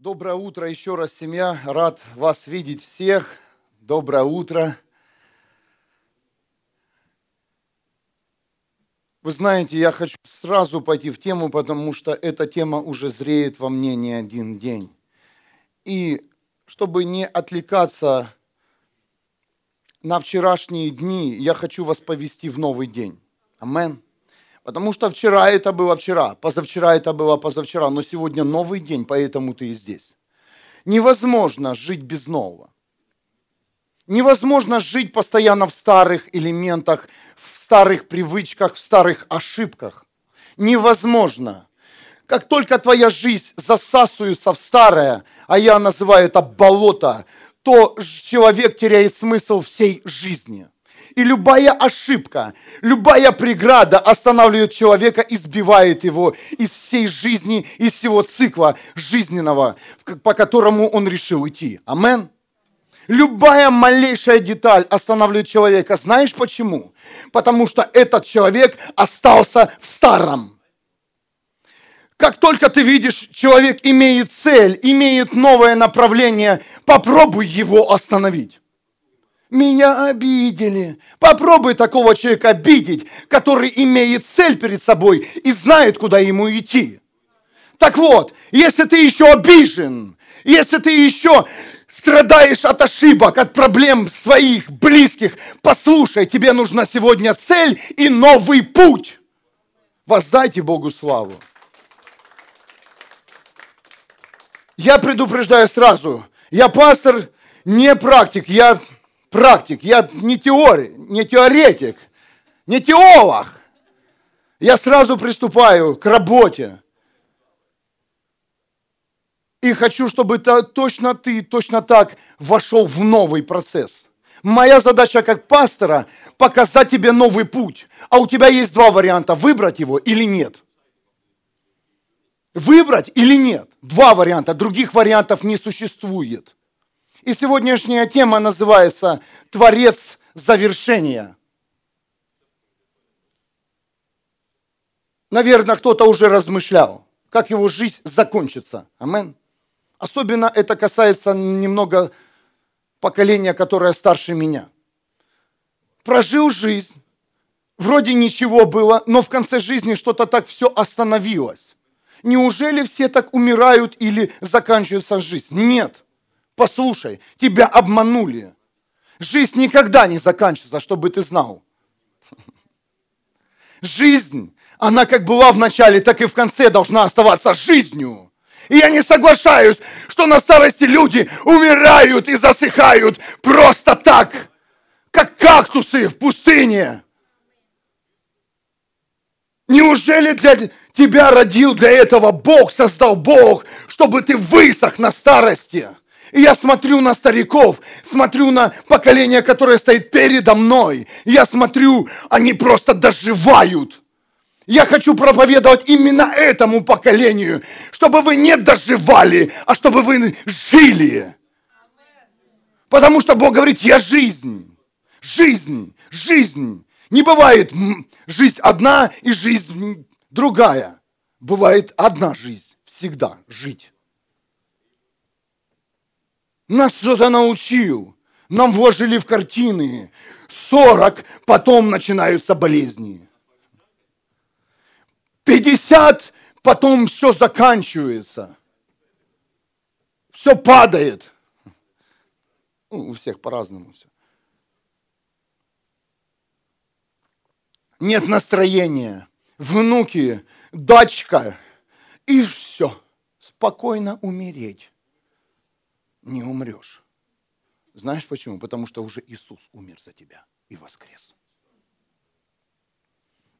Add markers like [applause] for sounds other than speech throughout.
Доброе утро еще раз, семья. Рад вас видеть всех. Доброе утро. Вы знаете, я хочу сразу пойти в тему, потому что эта тема уже зреет во мне не один день. И чтобы не отвлекаться на вчерашние дни, я хочу вас повести в новый день. Амен. Потому что вчера это было вчера, позавчера это было позавчера, но сегодня новый день, поэтому ты и здесь. Невозможно жить без нового. Невозможно жить постоянно в старых элементах, в старых привычках, в старых ошибках. Невозможно. Как только твоя жизнь засасывается в старое, а я называю это болото, то человек теряет смысл всей жизни – и любая ошибка, любая преграда останавливает человека и сбивает его из всей жизни, из всего цикла жизненного, по которому он решил идти. Амен. Любая малейшая деталь останавливает человека. Знаешь почему? Потому что этот человек остался в старом. Как только ты видишь, человек имеет цель, имеет новое направление, попробуй его остановить меня обидели. Попробуй такого человека обидеть, который имеет цель перед собой и знает, куда ему идти. Так вот, если ты еще обижен, если ты еще страдаешь от ошибок, от проблем своих близких, послушай, тебе нужна сегодня цель и новый путь. Воздайте Богу славу. Я предупреждаю сразу, я пастор, не практик, я практик, я не теорий, не теоретик, не теолог. Я сразу приступаю к работе. И хочу, чтобы ты, точно ты, точно так вошел в новый процесс. Моя задача как пастора показать тебе новый путь. А у тебя есть два варианта, выбрать его или нет. Выбрать или нет. Два варианта, других вариантов не существует. И сегодняшняя тема называется «Творец завершения». Наверное, кто-то уже размышлял, как его жизнь закончится. Амен. Особенно это касается немного поколения, которое старше меня. Прожил жизнь, вроде ничего было, но в конце жизни что-то так все остановилось. Неужели все так умирают или заканчивается жизнь? Нет. Послушай, тебя обманули. Жизнь никогда не заканчивается, чтобы ты знал. Жизнь, она как была в начале, так и в конце должна оставаться жизнью. И я не соглашаюсь, что на старости люди умирают и засыхают просто так, как кактусы в пустыне. Неужели для тебя родил для этого Бог, создал Бог, чтобы ты высох на старости? И я смотрю на стариков, смотрю на поколение, которое стоит передо мной. И я смотрю, они просто доживают. Я хочу проповедовать именно этому поколению, чтобы вы не доживали, а чтобы вы жили. Потому что Бог говорит, я жизнь, жизнь, жизнь. Не бывает жизнь одна и жизнь другая. Бывает одна жизнь, всегда жить. Нас кто-то научил. Нам вложили в картины. 40, потом начинаются болезни. 50, потом все заканчивается. Все падает. Ну, у всех по-разному все. Нет настроения. Внуки, дачка. И все. Спокойно умереть не умрешь. Знаешь почему? Потому что уже Иисус умер за тебя и воскрес.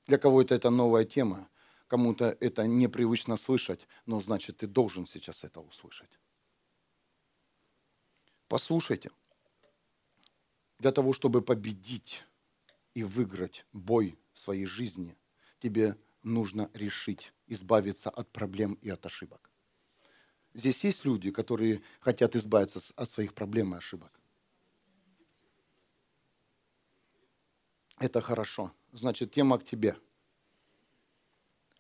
Для кого-то это новая тема, кому-то это непривычно слышать, но значит ты должен сейчас это услышать. Послушайте, для того, чтобы победить и выиграть бой своей жизни, тебе нужно решить избавиться от проблем и от ошибок. Здесь есть люди, которые хотят избавиться от своих проблем и ошибок. Это хорошо. Значит, тема к тебе.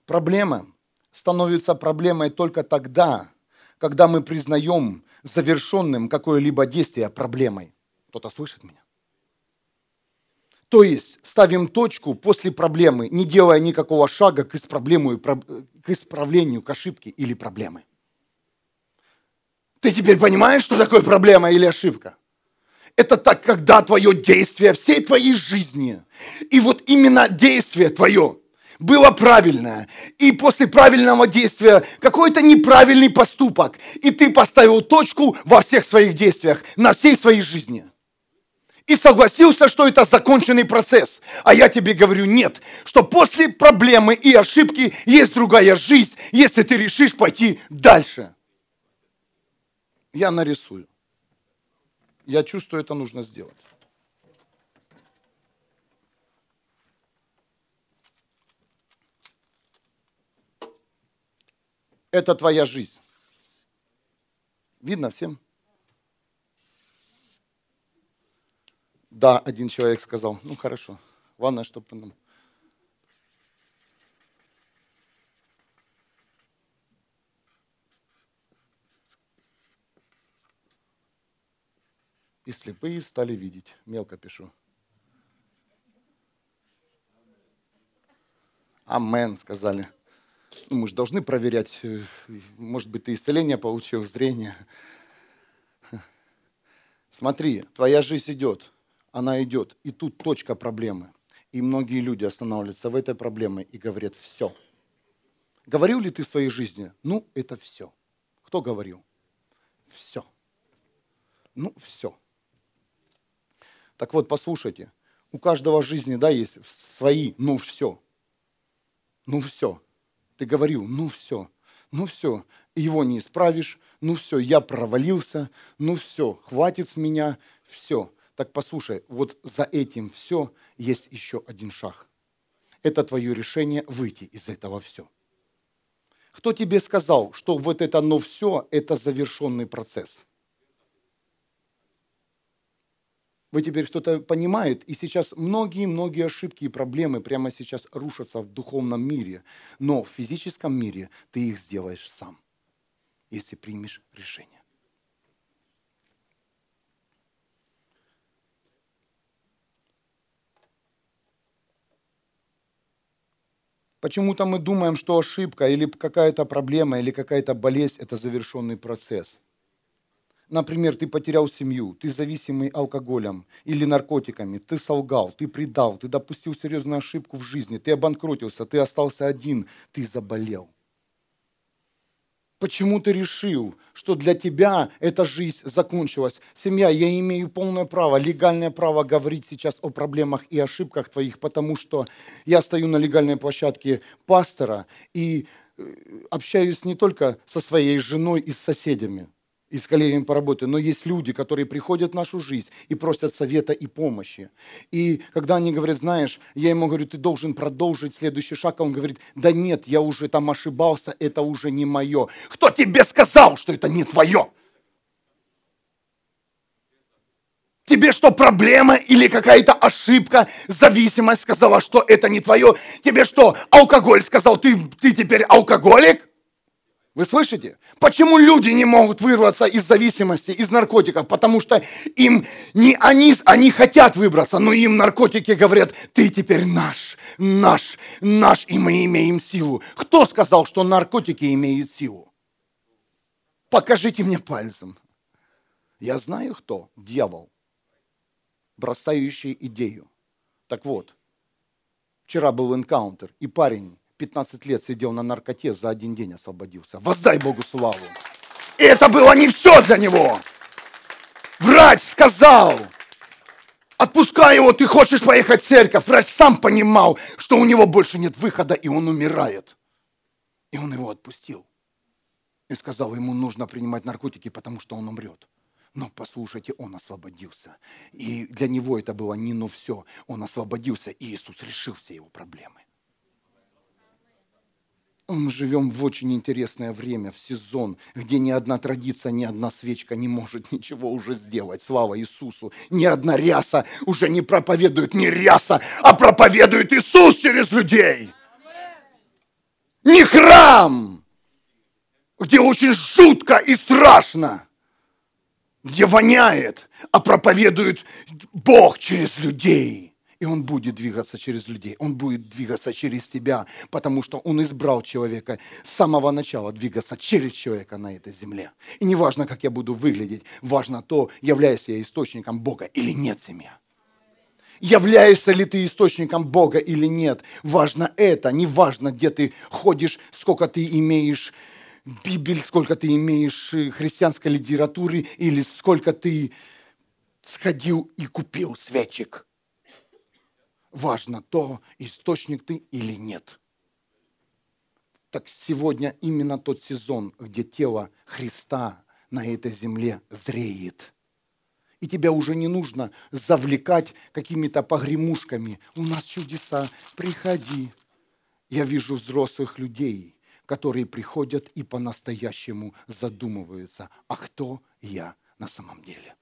Проблема становится проблемой только тогда, когда мы признаем завершенным какое-либо действие проблемой. Кто-то слышит меня? То есть ставим точку после проблемы, не делая никакого шага к исправлению, к исправлению, к ошибке или проблемы. Ты теперь понимаешь, что такое проблема или ошибка? Это так, когда твое действие всей твоей жизни, и вот именно действие твое было правильное, и после правильного действия какой-то неправильный поступок, и ты поставил точку во всех своих действиях, на всей своей жизни – и согласился, что это законченный процесс. А я тебе говорю нет, что после проблемы и ошибки есть другая жизнь, если ты решишь пойти дальше. Я нарисую. Я чувствую, это нужно сделать. Это твоя жизнь. Видно всем? Да, один человек сказал, ну хорошо, главное, чтобы нам... И слепые стали видеть. Мелко пишу. Амен, сказали. Ну, мы же должны проверять, э, может быть, ты исцеление получил, зрение. Смотри, твоя жизнь идет она идет, и тут точка проблемы. И многие люди останавливаются в этой проблеме и говорят «все». Говорил ли ты в своей жизни? Ну, это все. Кто говорил? Все. Ну, все. Так вот, послушайте, у каждого жизни, да, есть свои «ну, все». Ну, все. Ты говорил «ну, все». Ну, все. Его не исправишь. Ну, все, я провалился. Ну, все, хватит с меня. Все. Так послушай, вот за этим все есть еще один шаг. Это твое решение выйти из этого все. Кто тебе сказал, что вот это но все – это завершенный процесс? Вы теперь кто-то понимает, и сейчас многие-многие ошибки и проблемы прямо сейчас рушатся в духовном мире, но в физическом мире ты их сделаешь сам, если примешь решение. Почему-то мы думаем, что ошибка или какая-то проблема или какая-то болезнь – это завершенный процесс. Например, ты потерял семью, ты зависимый алкоголем или наркотиками, ты солгал, ты предал, ты допустил серьезную ошибку в жизни, ты обанкротился, ты остался один, ты заболел – Почему ты решил, что для тебя эта жизнь закончилась? Семья, я имею полное право, легальное право говорить сейчас о проблемах и ошибках твоих, потому что я стою на легальной площадке пастора и э, общаюсь не только со своей женой и с соседями – и с коллегами по работе, но есть люди, которые приходят в нашу жизнь и просят совета и помощи. И когда они говорят, знаешь, я ему говорю, ты должен продолжить следующий шаг, а он говорит, да нет, я уже там ошибался, это уже не мое. Кто тебе сказал, что это не твое? Тебе что, проблема или какая-то ошибка, зависимость сказала, что это не твое? Тебе что, алкоголь сказал, ты, ты теперь алкоголик? Вы слышите? Почему люди не могут вырваться из зависимости, из наркотиков? Потому что им не они, они хотят выбраться, но им наркотики говорят, ты теперь наш, наш, наш, и мы имеем силу. Кто сказал, что наркотики имеют силу? Покажите мне пальцем. Я знаю кто. Дьявол, бросающий идею. Так вот, вчера был энкаунтер, и парень 15 лет сидел на наркоте, за один день освободился. Воздай Богу славу. И это было не все для него. Врач сказал, отпускай его, ты хочешь поехать в церковь. Врач сам понимал, что у него больше нет выхода, и он умирает. И он его отпустил. И сказал, ему нужно принимать наркотики, потому что он умрет. Но послушайте, он освободился. И для него это было не ну все. Он освободился, и Иисус решил все его проблемы. Мы живем в очень интересное время, в сезон, где ни одна традиция, ни одна свечка не может ничего уже сделать. Слава Иисусу. Ни одна ряса уже не проповедует не ряса, а проповедует Иисус через людей. Не храм. где очень жутко и страшно, где воняет, а проповедует Бог через людей. И Он будет двигаться через людей, Он будет двигаться через тебя, потому что Он избрал человека с самого начала двигаться через человека на этой земле. И не важно, как я буду выглядеть, важно то, являюсь я источником Бога или нет семья. Являешься ли ты источником Бога или нет. Важно это, не важно, где ты ходишь, сколько ты имеешь Библии, сколько ты имеешь э, христианской литературы или сколько ты сходил и купил свечек. Важно то, источник ты или нет. Так сегодня именно тот сезон, где тело Христа на этой земле зреет. И тебя уже не нужно завлекать какими-то погремушками. У нас чудеса, приходи. Я вижу взрослых людей, которые приходят и по-настоящему задумываются, а кто я на самом деле.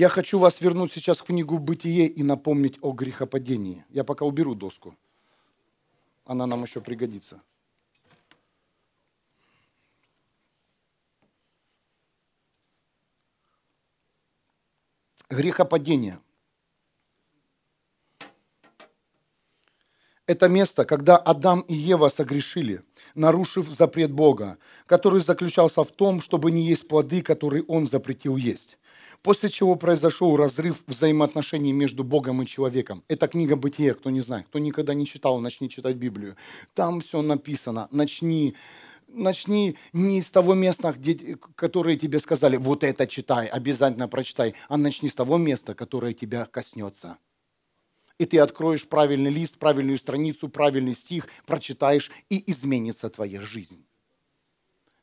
Я хочу вас вернуть сейчас в книгу «Бытие» и напомнить о грехопадении. Я пока уберу доску. Она нам еще пригодится. Грехопадение. Это место, когда Адам и Ева согрешили, нарушив запрет Бога, который заключался в том, чтобы не есть плоды, которые Он запретил есть после чего произошел разрыв взаимоотношений между Богом и человеком. Это книга Бытия, кто не знает, кто никогда не читал, начни читать Библию. Там все написано, начни начни не с того места, где, которое тебе сказали, вот это читай, обязательно прочитай, а начни с того места, которое тебя коснется. И ты откроешь правильный лист, правильную страницу, правильный стих, прочитаешь, и изменится твоя жизнь.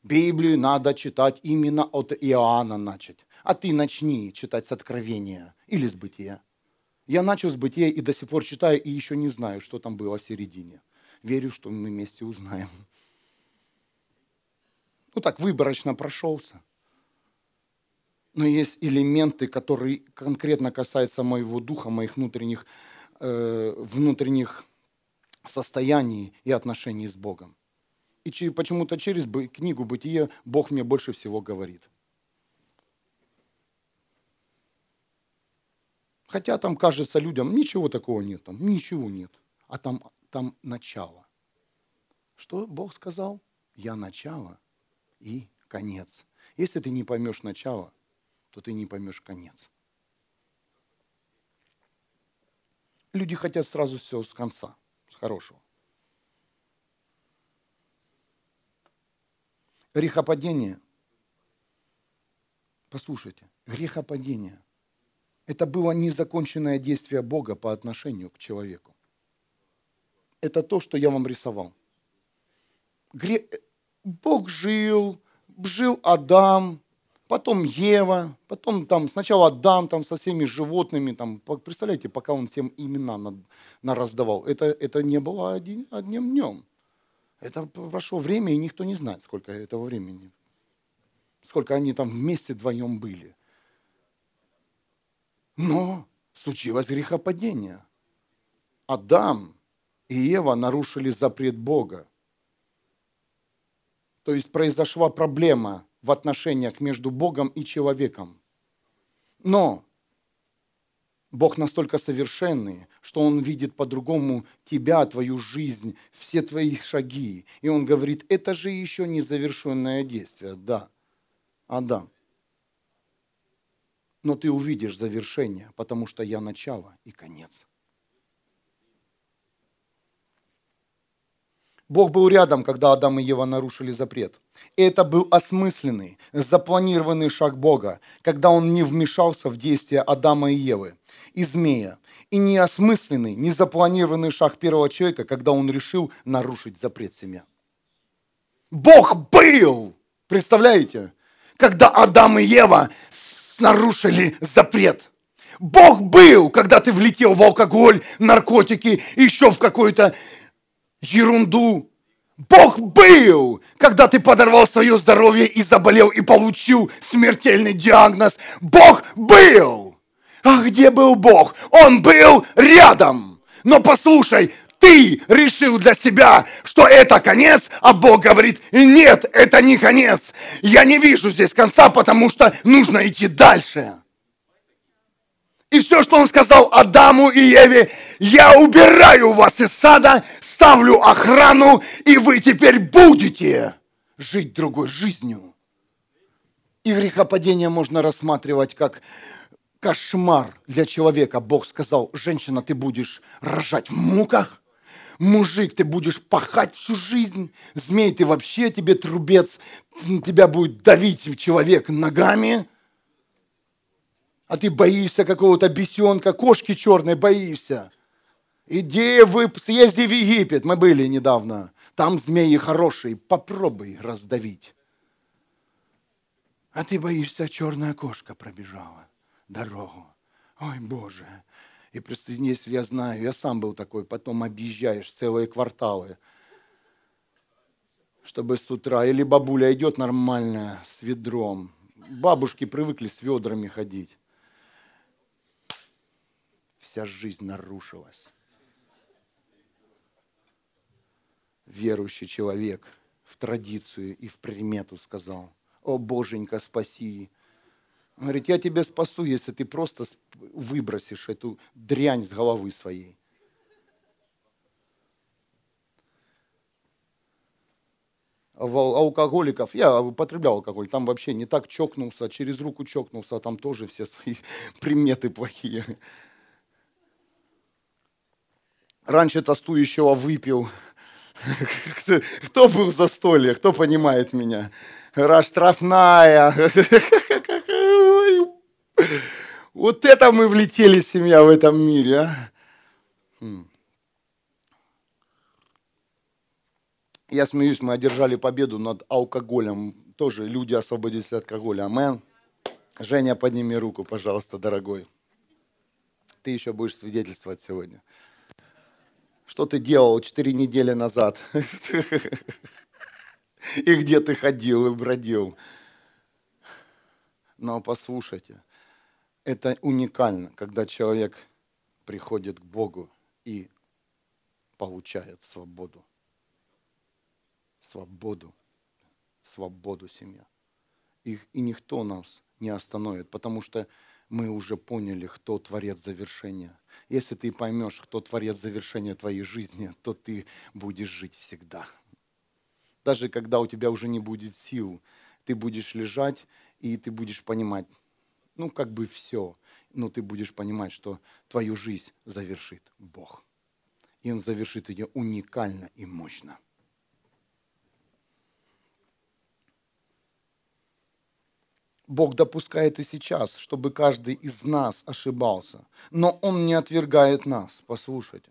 Библию надо читать именно от Иоанна начать а ты начни читать с Откровения или с Бытия. Я начал с Бытия и до сих пор читаю, и еще не знаю, что там было в середине. Верю, что мы вместе узнаем. Ну так, выборочно прошелся. Но есть элементы, которые конкретно касаются моего духа, моих внутренних, э, внутренних состояний и отношений с Богом. И почему-то через книгу «Бытие» Бог мне больше всего говорит – Хотя там кажется людям, ничего такого нет, там ничего нет. А там, там начало. Что Бог сказал? Я начало и конец. Если ты не поймешь начало, то ты не поймешь конец. Люди хотят сразу все с конца, с хорошего. Грехопадение. Послушайте, грехопадение – это было незаконченное действие Бога по отношению к человеку. Это то, что я вам рисовал. Гре... Бог жил, жил Адам, потом Ева, потом там сначала Адам там со всеми животными, там, представляете, пока он всем имена на, раздавал. Это, это не было один, одним днем. Это прошло время, и никто не знает, сколько этого времени. Сколько они там вместе вдвоем были. Но случилось грехопадение. Адам и Ева нарушили запрет Бога. То есть произошла проблема в отношениях между Богом и человеком. Но Бог настолько совершенный, что Он видит по-другому тебя, твою жизнь, все твои шаги. И Он говорит, это же еще не завершенное действие. Да, Адам, но ты увидишь завершение, потому что я начало и конец. Бог был рядом, когда Адам и Ева нарушили запрет. Это был осмысленный, запланированный шаг Бога, когда Он не вмешался в действия Адама и Евы и змея. И не осмысленный, не запланированный шаг первого человека, когда он решил нарушить запрет семья. Бог был! Представляете? Когда Адам и Ева нарушили запрет. Бог был, когда ты влетел в алкоголь, наркотики, еще в какую-то ерунду. Бог был, когда ты подорвал свое здоровье и заболел и получил смертельный диагноз. Бог был. А где был Бог? Он был рядом. Но послушай, ты решил для себя, что это конец, а Бог говорит, нет, это не конец. Я не вижу здесь конца, потому что нужно идти дальше. И все, что он сказал Адаму и Еве, я убираю вас из сада, ставлю охрану, и вы теперь будете жить другой жизнью. И грехопадение можно рассматривать как кошмар для человека. Бог сказал, женщина, ты будешь рожать в муках, мужик, ты будешь пахать всю жизнь, змей, ты вообще тебе трубец, тебя будет давить человек ногами, а ты боишься какого-то бесенка, кошки черной боишься. Иди, вы съезди в Египет, мы были недавно, там змеи хорошие, попробуй раздавить. А ты боишься, черная кошка пробежала дорогу. Ой, Боже. И если я знаю, я сам был такой, потом объезжаешь целые кварталы, чтобы с утра, или бабуля идет нормальная с ведром. Бабушки привыкли с ведрами ходить. Вся жизнь нарушилась. Верующий человек в традицию и в примету сказал, «О, Боженька, спаси, он говорит, я тебя спасу, если ты просто выбросишь эту дрянь с головы своей. А алкоголиков, я употреблял алкоголь, там вообще не так чокнулся, через руку чокнулся, а там тоже все свои [laughs] приметы плохие. Раньше тостующего выпил. [laughs] Кто был за столе, кто понимает меня? Штрафная. [laughs] Вот это мы влетели, семья, в этом мире, а? Хм. Я смеюсь, мы одержали победу над алкоголем. Тоже люди освободились от алкоголя. Амен. Женя, подними руку, пожалуйста, дорогой. Ты еще будешь свидетельствовать сегодня. Что ты делал четыре недели назад? [laughs] И где ты ходил и бродил? Но послушайте, это уникально, когда человек приходит к Богу и получает свободу. Свободу. Свободу семья. И, и никто нас не остановит, потому что мы уже поняли, кто творец завершения. Если ты поймешь, кто творец завершения твоей жизни, то ты будешь жить всегда. Даже когда у тебя уже не будет сил, ты будешь лежать, и ты будешь понимать, ну, как бы все. Но ты будешь понимать, что твою жизнь завершит Бог. И Он завершит ее уникально и мощно. Бог допускает и сейчас, чтобы каждый из нас ошибался. Но Он не отвергает нас, послушайте.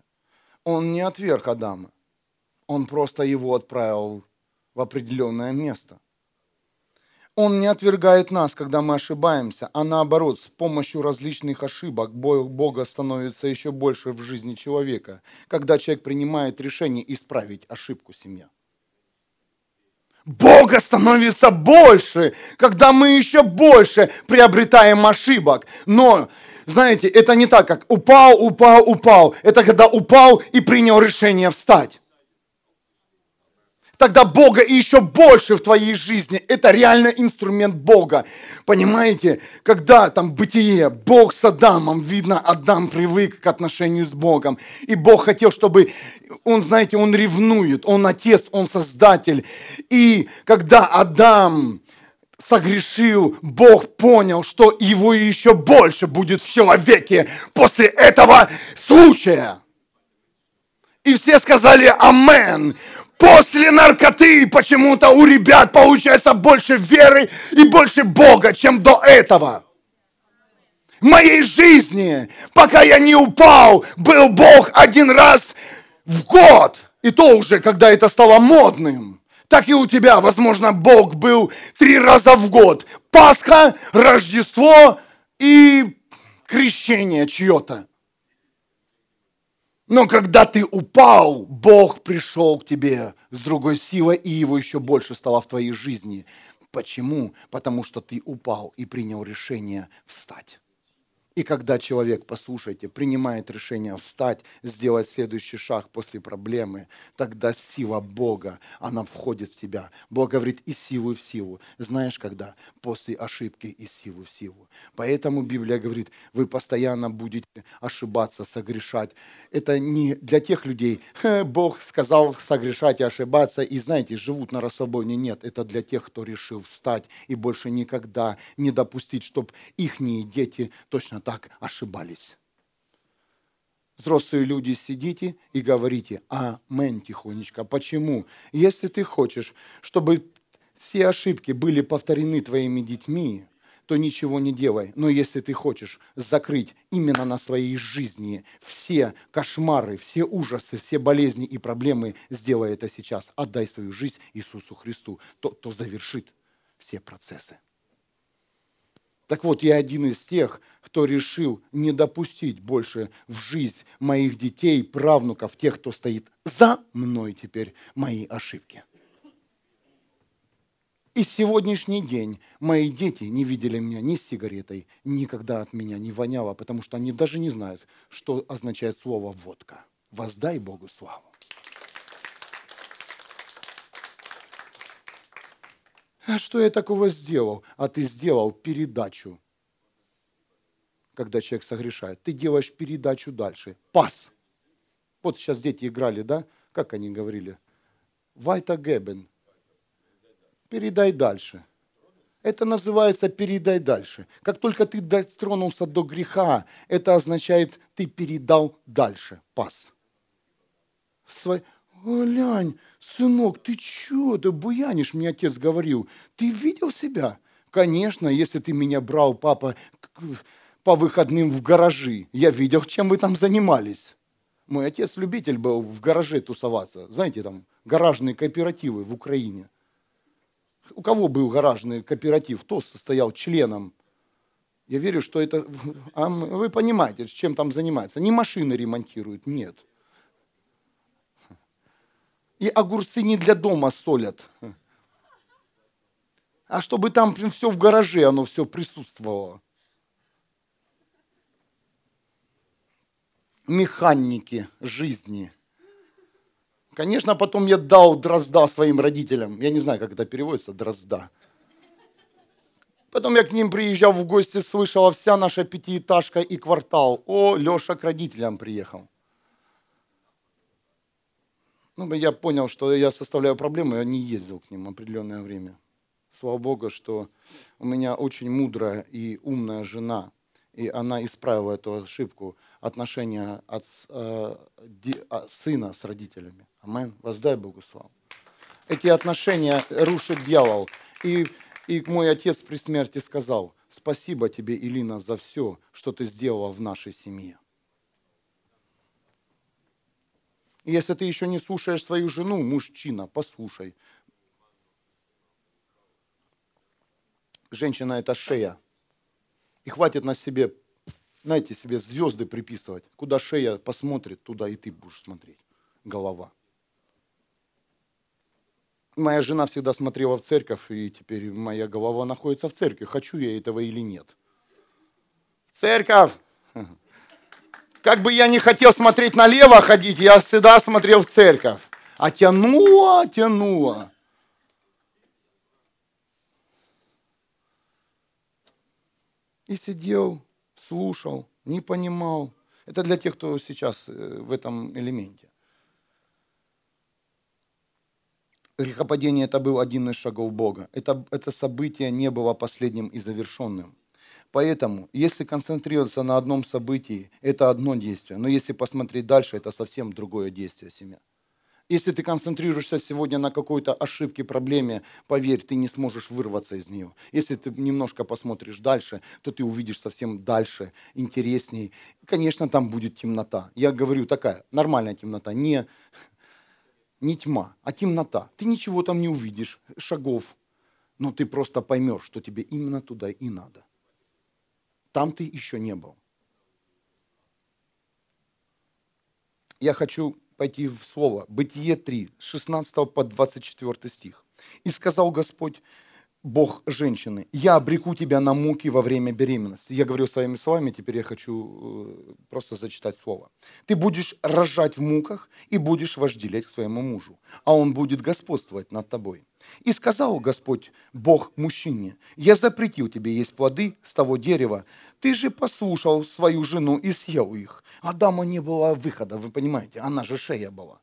Он не отверг Адама. Он просто его отправил в определенное место. Он не отвергает нас, когда мы ошибаемся, а наоборот, с помощью различных ошибок Бога становится еще больше в жизни человека, когда человек принимает решение исправить ошибку семья. Бога становится больше, когда мы еще больше приобретаем ошибок. Но, знаете, это не так, как упал, упал, упал. Это когда упал и принял решение встать тогда Бога и еще больше в твоей жизни. Это реально инструмент Бога. Понимаете, когда там бытие, Бог с Адамом, видно, Адам привык к отношению с Богом. И Бог хотел, чтобы, он, знаете, он ревнует, он отец, он создатель. И когда Адам согрешил, Бог понял, что его еще больше будет в человеке после этого случая. И все сказали «Амен». После наркоты почему-то у ребят получается больше веры и больше Бога, чем до этого. В моей жизни, пока я не упал, был Бог один раз в год. И то уже, когда это стало модным. Так и у тебя, возможно, Бог был три раза в год. Пасха, Рождество и крещение чье-то. Но когда ты упал, Бог пришел к тебе с другой силой, и его еще больше стало в твоей жизни. Почему? Потому что ты упал и принял решение встать. И когда человек, послушайте, принимает решение встать, сделать следующий шаг после проблемы, тогда сила Бога, она входит в тебя. Бог говорит, и силу в силу. Знаешь, когда? После ошибки и силу в силу. Поэтому Библия говорит, вы постоянно будете ошибаться, согрешать. Это не для тех людей, Бог сказал согрешать и ошибаться, и знаете, живут на расслабоне. Нет, это для тех, кто решил встать и больше никогда не допустить, чтобы их дети точно так ошибались. Взрослые люди, сидите и говорите «Амен» тихонечко. Почему? Если ты хочешь, чтобы все ошибки были повторены твоими детьми, то ничего не делай. Но если ты хочешь закрыть именно на своей жизни все кошмары, все ужасы, все болезни и проблемы, сделай это сейчас. Отдай свою жизнь Иисусу Христу. То, то завершит все процессы. Так вот, я один из тех, кто решил не допустить больше в жизнь моих детей, правнуков, тех, кто стоит за мной теперь, мои ошибки. И сегодняшний день мои дети не видели меня ни с сигаретой, никогда от меня не воняло, потому что они даже не знают, что означает слово «водка». Воздай Богу славу. А что я такого сделал? А ты сделал передачу. Когда человек согрешает, ты делаешь передачу дальше. Пас. Вот сейчас дети играли, да? Как они говорили? Вайта Гебен. Передай дальше. Это называется передай дальше. Как только ты дотронулся до греха, это означает, ты передал дальше. Пас. Свой... Глянь, сынок, ты что, ты буянишь, мне отец говорил. Ты видел себя? Конечно, если ты меня брал, папа, по выходным в гаражи. Я видел, чем вы там занимались. Мой отец любитель был в гараже тусоваться. Знаете, там гаражные кооперативы в Украине. У кого был гаражный кооператив? Кто состоял членом? Я верю, что это... А вы понимаете, чем там занимается. Не машины ремонтируют, нет и огурцы не для дома солят, а чтобы там все в гараже, оно все присутствовало. Механики жизни. Конечно, потом я дал дрозда своим родителям. Я не знаю, как это переводится, дрозда. Потом я к ним приезжал в гости, слышала вся наша пятиэтажка и квартал. О, Леша к родителям приехал. Ну, я понял, что я составляю проблему, я не ездил к ним определенное время. Слава Богу, что у меня очень мудрая и умная жена, и она исправила эту ошибку отношения от э, ди, а, сына с родителями. Амен. Воздай Богу славу. Эти отношения рушит дьявол. И, и мой отец при смерти сказал, спасибо тебе, Илина, за все, что ты сделала в нашей семье. И если ты еще не слушаешь свою жену, мужчина, послушай. Женщина – это шея. И хватит на себе, знаете, себе звезды приписывать. Куда шея посмотрит, туда и ты будешь смотреть. Голова. Моя жена всегда смотрела в церковь, и теперь моя голова находится в церкви. Хочу я этого или нет. Церковь! Как бы я не хотел смотреть налево ходить, я всегда смотрел в церковь. А тянуло, тянуло. И сидел, слушал, не понимал. Это для тех, кто сейчас э, в этом элементе. Грехопадение это был один из шагов Бога. Это, это событие не было последним и завершенным. Поэтому, если концентрироваться на одном событии, это одно действие. Но если посмотреть дальше, это совсем другое действие семья. Если ты концентрируешься сегодня на какой-то ошибке, проблеме, поверь, ты не сможешь вырваться из нее. Если ты немножко посмотришь дальше, то ты увидишь совсем дальше, интересней. Конечно, там будет темнота. Я говорю, такая нормальная темнота, не, не тьма, а темнота. Ты ничего там не увидишь, шагов, но ты просто поймешь, что тебе именно туда и надо. Там ты еще не был. Я хочу пойти в слово. Бытие 3, 16 по 24 стих. «И сказал Господь, Бог женщины, я обреку тебя на муки во время беременности. Я говорю своими словами, теперь я хочу э, просто зачитать слово. Ты будешь рожать в муках и будешь вожделеть к своему мужу, а он будет господствовать над тобой. И сказал Господь, Бог мужчине, я запретил тебе есть плоды с того дерева. Ты же послушал свою жену и съел их. Адама не было выхода, вы понимаете, она же шея была.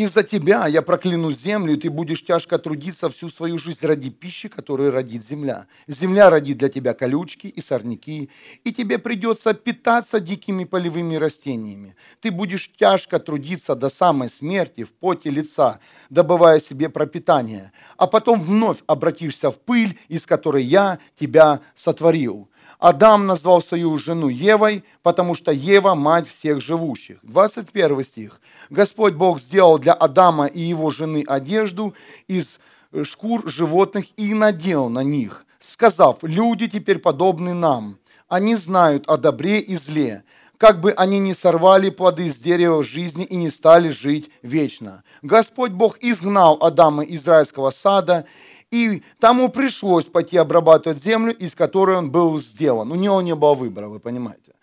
Из-за тебя я прокляну землю, и ты будешь тяжко трудиться всю свою жизнь ради пищи, которую родит земля. Земля родит для тебя колючки и сорняки, и тебе придется питаться дикими полевыми растениями. Ты будешь тяжко трудиться до самой смерти в поте лица, добывая себе пропитание, а потом вновь обратишься в пыль, из которой я тебя сотворил. Адам назвал свою жену Евой, потому что Ева – мать всех живущих. 21 стих. Господь Бог сделал для Адама и его жены одежду из шкур животных и надел на них, сказав, люди теперь подобны нам. Они знают о добре и зле, как бы они ни сорвали плоды с дерева жизни и не стали жить вечно. Господь Бог изгнал Адама из райского сада и тому пришлось пойти обрабатывать землю, из которой он был сделан. У него не было выбора, вы понимаете.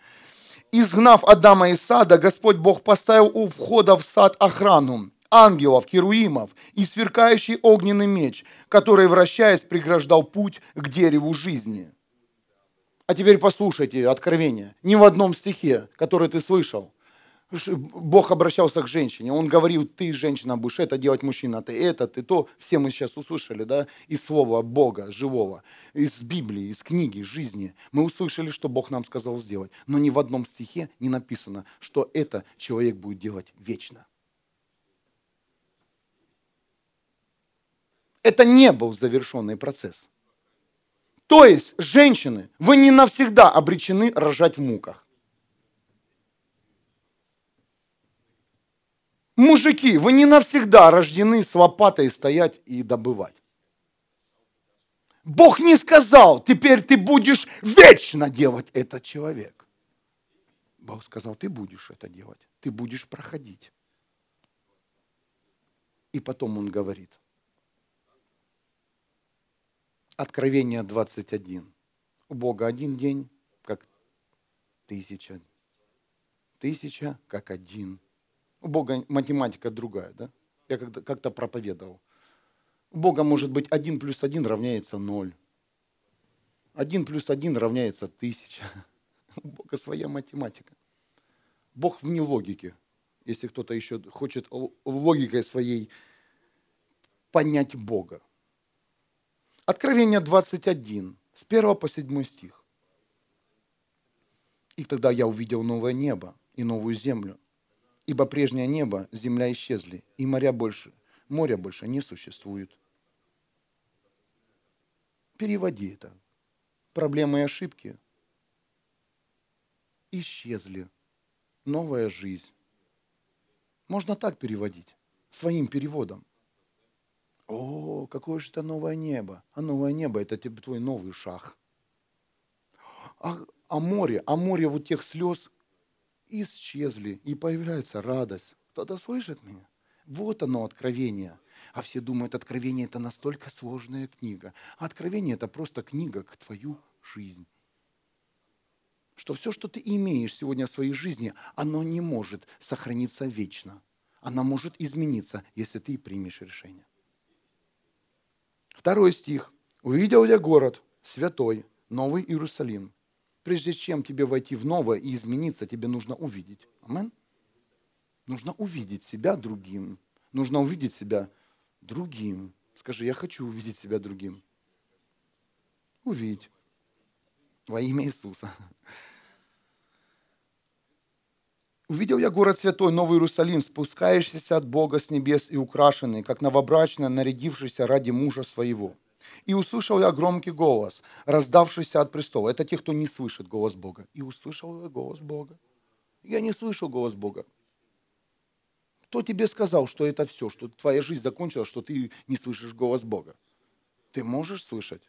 Изгнав Адама из сада, Господь Бог поставил у входа в сад охрану ангелов, керуимов и сверкающий огненный меч, который, вращаясь, преграждал путь к дереву жизни. А теперь послушайте откровение. Ни в одном стихе, который ты слышал, Бог обращался к женщине, Он говорил, ты, женщина, будешь это делать, мужчина, ты это, ты то. Все мы сейчас услышали, да, из слова Бога живого, из Библии, из книги жизни. Мы услышали, что Бог нам сказал сделать. Но ни в одном стихе не написано, что это человек будет делать вечно. Это не был завершенный процесс. То есть, женщины, вы не навсегда обречены рожать в муках. Мужики, вы не навсегда рождены с лопатой стоять и добывать. Бог не сказал, теперь ты будешь вечно делать этот человек. Бог сказал, ты будешь это делать, ты будешь проходить. И потом он говорит, Откровение 21. У Бога один день, как тысяча. Тысяча, как один у Бога математика другая, да? Я как-то, как проповедовал. У Бога может быть один плюс один равняется ноль. Один плюс один равняется тысяча. [laughs] У Бога своя математика. Бог вне логики. Если кто-то еще хочет логикой своей понять Бога. Откровение 21, с 1 по 7 стих. И тогда я увидел новое небо и новую землю, Ибо прежнее небо, земля исчезли, и моря больше, моря больше не существует. Переводи это. Проблемы и ошибки исчезли. Новая жизнь. Можно так переводить, своим переводом. О, какое же это новое небо. А новое небо – это твой новый шаг. А, а море, а море вот тех слез, исчезли, и появляется радость. Кто-то слышит меня? Вот оно, откровение. А все думают, откровение это настолько сложная книга. А откровение это просто книга к твою жизнь. Что все, что ты имеешь сегодня в своей жизни, оно не может сохраниться вечно. Оно может измениться, если ты примешь решение. Второй стих. «Увидел я город, святой, Новый Иерусалим, прежде чем тебе войти в новое и измениться, тебе нужно увидеть. Амен? Нужно увидеть себя другим. Нужно увидеть себя другим. Скажи, я хочу увидеть себя другим. Увидеть. Во имя Иисуса. Увидел я город святой, Новый Иерусалим, спускающийся от Бога с небес и украшенный, как новобрачная, нарядившийся ради мужа своего. И услышал я громкий голос, раздавшийся от престола. Это те, кто не слышит голос Бога. И услышал я голос Бога. Я не слышу голос Бога. Кто тебе сказал, что это все, что твоя жизнь закончилась, что ты не слышишь голос Бога? Ты можешь слышать.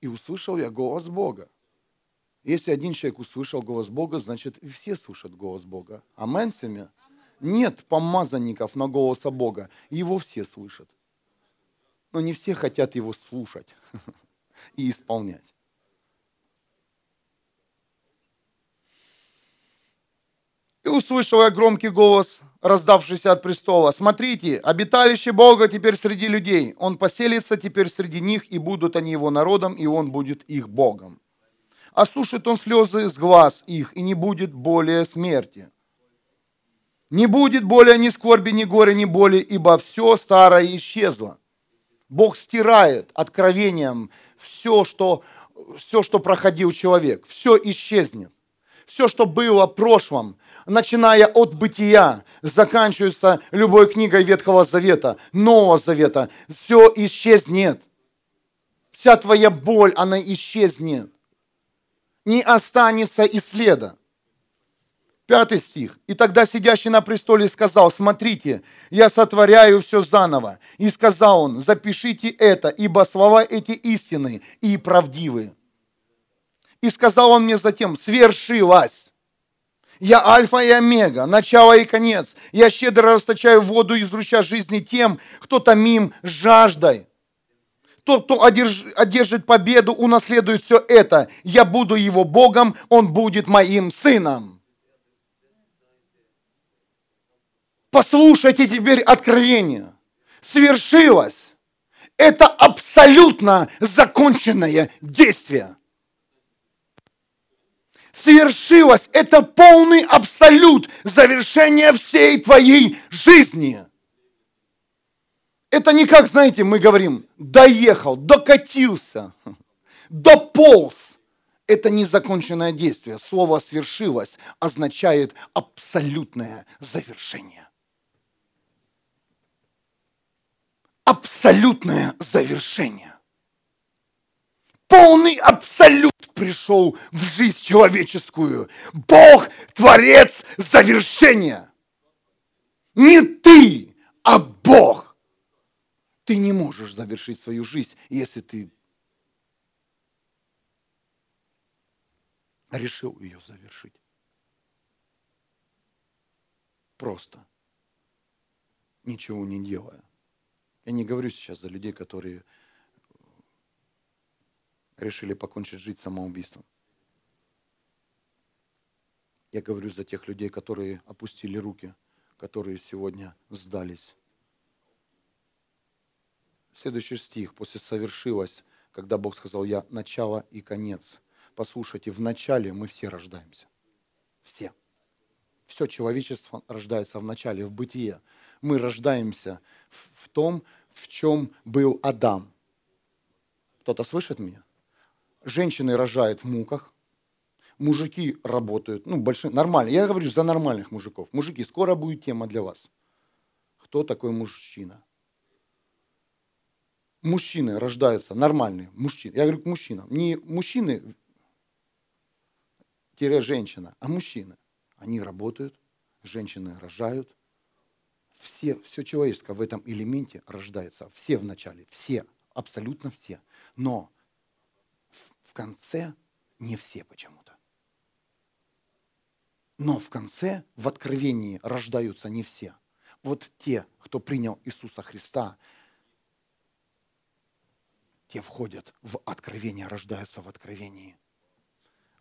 И услышал я голос Бога. Если один человек услышал голос Бога, значит все слышат голос Бога. Амен, семья? Нет помазанников на голоса Бога. Его все слышат. Но не все хотят его слушать [laughs] и исполнять. И услышал я громкий голос, раздавшийся от престола. Смотрите, обиталище Бога теперь среди людей. Он поселится теперь среди них, и будут они его народом, и он будет их Богом. Осушит он слезы с глаз их, и не будет более смерти. Не будет более ни скорби, ни горя, ни боли, ибо все старое исчезло. Бог стирает откровением все, что, все, что проходил человек. Все исчезнет. Все, что было в прошлом, начиная от бытия, заканчивается любой книгой Ветхого Завета, Нового Завета. Все исчезнет. Вся твоя боль, она исчезнет. Не останется и следа. Пятый стих. «И тогда сидящий на престоле сказал, смотрите, я сотворяю все заново. И сказал он, запишите это, ибо слова эти истины и правдивы. И сказал он мне затем, свершилось. Я альфа и омега, начало и конец. Я щедро расточаю воду из ручья жизни тем, кто томим жаждой. Тот, кто одержит победу, унаследует все это. Я буду его Богом, он будет моим сыном. Послушайте теперь откровение. Свершилось. Это абсолютно законченное действие. Свершилось. Это полный абсолют завершения всей твоей жизни. Это не как, знаете, мы говорим, доехал, докатился, [laughs] дополз. Это незаконченное действие. Слово «свершилось» означает абсолютное завершение. Абсолютное завершение. Полный абсолют пришел в жизнь человеческую. Бог – творец завершения. Не ты, а Бог. Ты не можешь завершить свою жизнь, если ты решил ее завершить. Просто. Ничего не делая. Я не говорю сейчас за людей, которые решили покончить жизнь самоубийством. Я говорю за тех людей, которые опустили руки, которые сегодня сдались. Следующий стих. После совершилось, когда Бог сказал, я начало и конец. Послушайте, в начале мы все рождаемся. Все. Все человечество рождается в начале, в бытие. Мы рождаемся в том, в чем был Адам. Кто-то слышит меня? Женщины рожают в муках, мужики работают, ну, большие, нормально. Я говорю за нормальных мужиков. Мужики, скоро будет тема для вас. Кто такой мужчина? Мужчины рождаются нормальные, мужчины. Я говорю к мужчинам. Не мужчины, тире женщина, а мужчины. Они работают, женщины рожают, все, все человеческое в этом элементе рождается. Все в начале, все, абсолютно все. Но в конце не все почему-то. Но в конце, в откровении рождаются не все. Вот те, кто принял Иисуса Христа, те входят в откровение, рождаются в откровении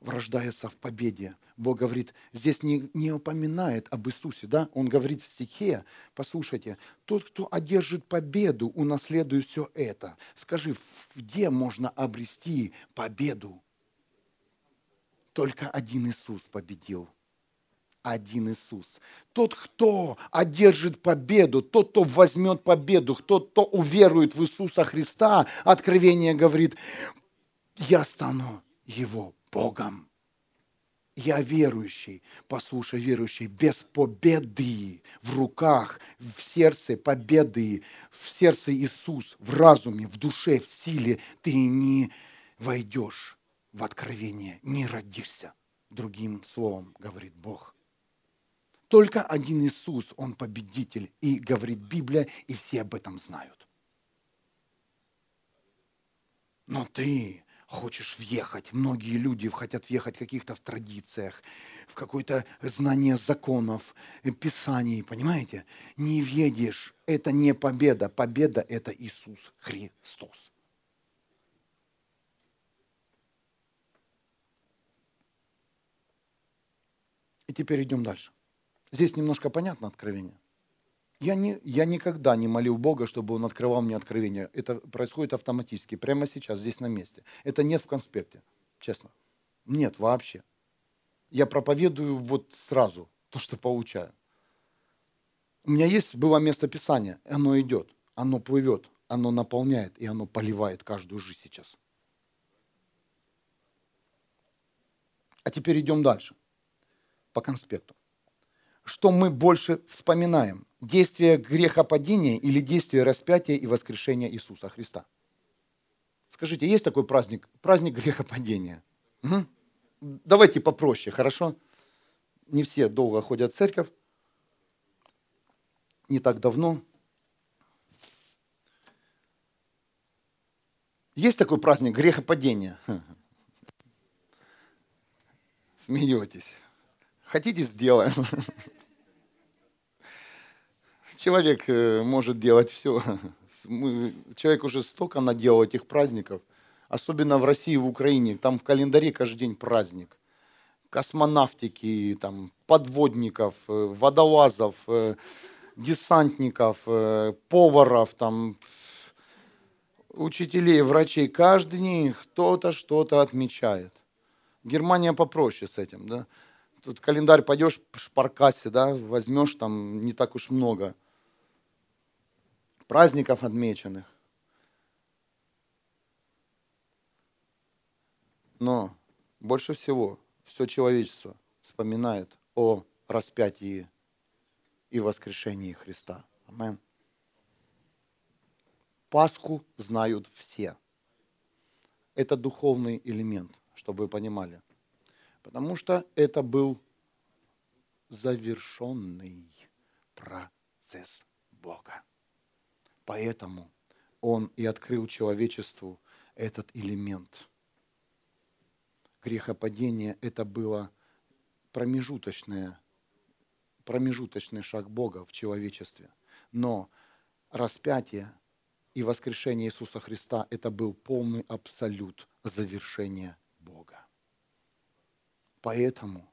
рождается в победе. Бог говорит, здесь не, не упоминает об Иисусе, да? Он говорит в стихе, послушайте, тот, кто одержит победу, унаследует все это. Скажи, где можно обрести победу? Только один Иисус победил. Один Иисус. Тот, кто одержит победу, тот, кто возьмет победу, тот, кто уверует в Иисуса Христа, Откровение говорит, я стану его Богом. Я верующий, послушай, верующий, без победы в руках, в сердце победы, в сердце Иисус, в разуме, в душе, в силе, ты не войдешь в откровение, не родишься. Другим словом говорит Бог. Только один Иисус, Он победитель, и говорит Библия, и все об этом знают. Но ты хочешь въехать. Многие люди хотят въехать каких-то в традициях, в какое-то знание законов, э, писаний, понимаете? Не въедешь. Это не победа. Победа – это Иисус Христос. И теперь идем дальше. Здесь немножко понятно откровение. Я, не, я никогда не молил Бога, чтобы Он открывал мне откровение. Это происходит автоматически, прямо сейчас, здесь на месте. Это нет в конспекте, честно. Нет вообще. Я проповедую вот сразу то, что получаю. У меня есть было место Писания, оно идет, оно плывет, оно наполняет, и оно поливает каждую жизнь сейчас. А теперь идем дальше, по конспекту. Что мы больше вспоминаем? действие грехопадения или действие распятия и воскрешения Иисуса Христа? Скажите, есть такой праздник? Праздник грехопадения. Угу. Давайте попроще, хорошо? Не все долго ходят в церковь. Не так давно. Есть такой праздник грехопадения? [laughs] Смеетесь. Хотите, сделаем. Человек э, может делать все. Человек уже столько наделал этих праздников, особенно в России в Украине. Там в календаре каждый день праздник. Космонавтики, там, подводников, э, водолазов, э, десантников, поваров, там, учителей, врачей. Каждый день кто-то что-то отмечает. Германия попроще с этим, да. Тут календарь пойдешь в шпаркассе, да, возьмешь там не так уж много – праздников отмеченных. Но больше всего все человечество вспоминает о распятии и воскрешении Христа. Амен. Пасху знают все. Это духовный элемент, чтобы вы понимали. Потому что это был завершенный процесс Бога. Поэтому Он и открыл человечеству этот элемент. Грехопадение – это было промежуточное, промежуточный шаг Бога в человечестве. Но распятие и воскрешение Иисуса Христа – это был полный абсолют завершения Бога. Поэтому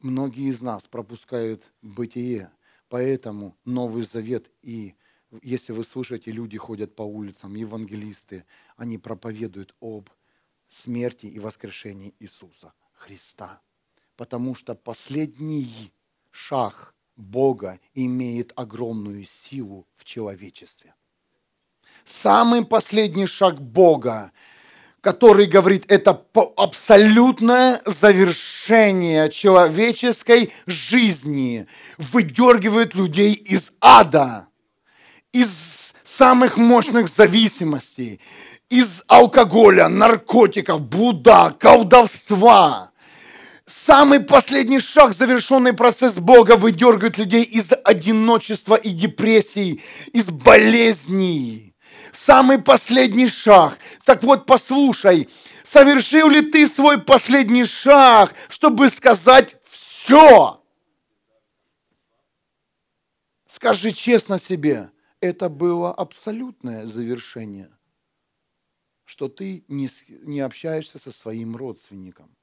многие из нас пропускают бытие, поэтому Новый Завет и если вы слышите, люди ходят по улицам, евангелисты, они проповедуют об смерти и воскрешении Иисуса Христа. Потому что последний шаг Бога имеет огромную силу в человечестве. Самый последний шаг Бога, который говорит, это абсолютное завершение человеческой жизни, выдергивает людей из ада – из самых мощных зависимостей, из алкоголя, наркотиков, блуда, колдовства. Самый последний шаг, завершенный процесс Бога, выдергивает людей из одиночества и депрессии, из болезней. Самый последний шаг. Так вот, послушай, совершил ли ты свой последний шаг, чтобы сказать все? Скажи честно себе, это было абсолютное завершение, что ты не, не общаешься со своим родственником.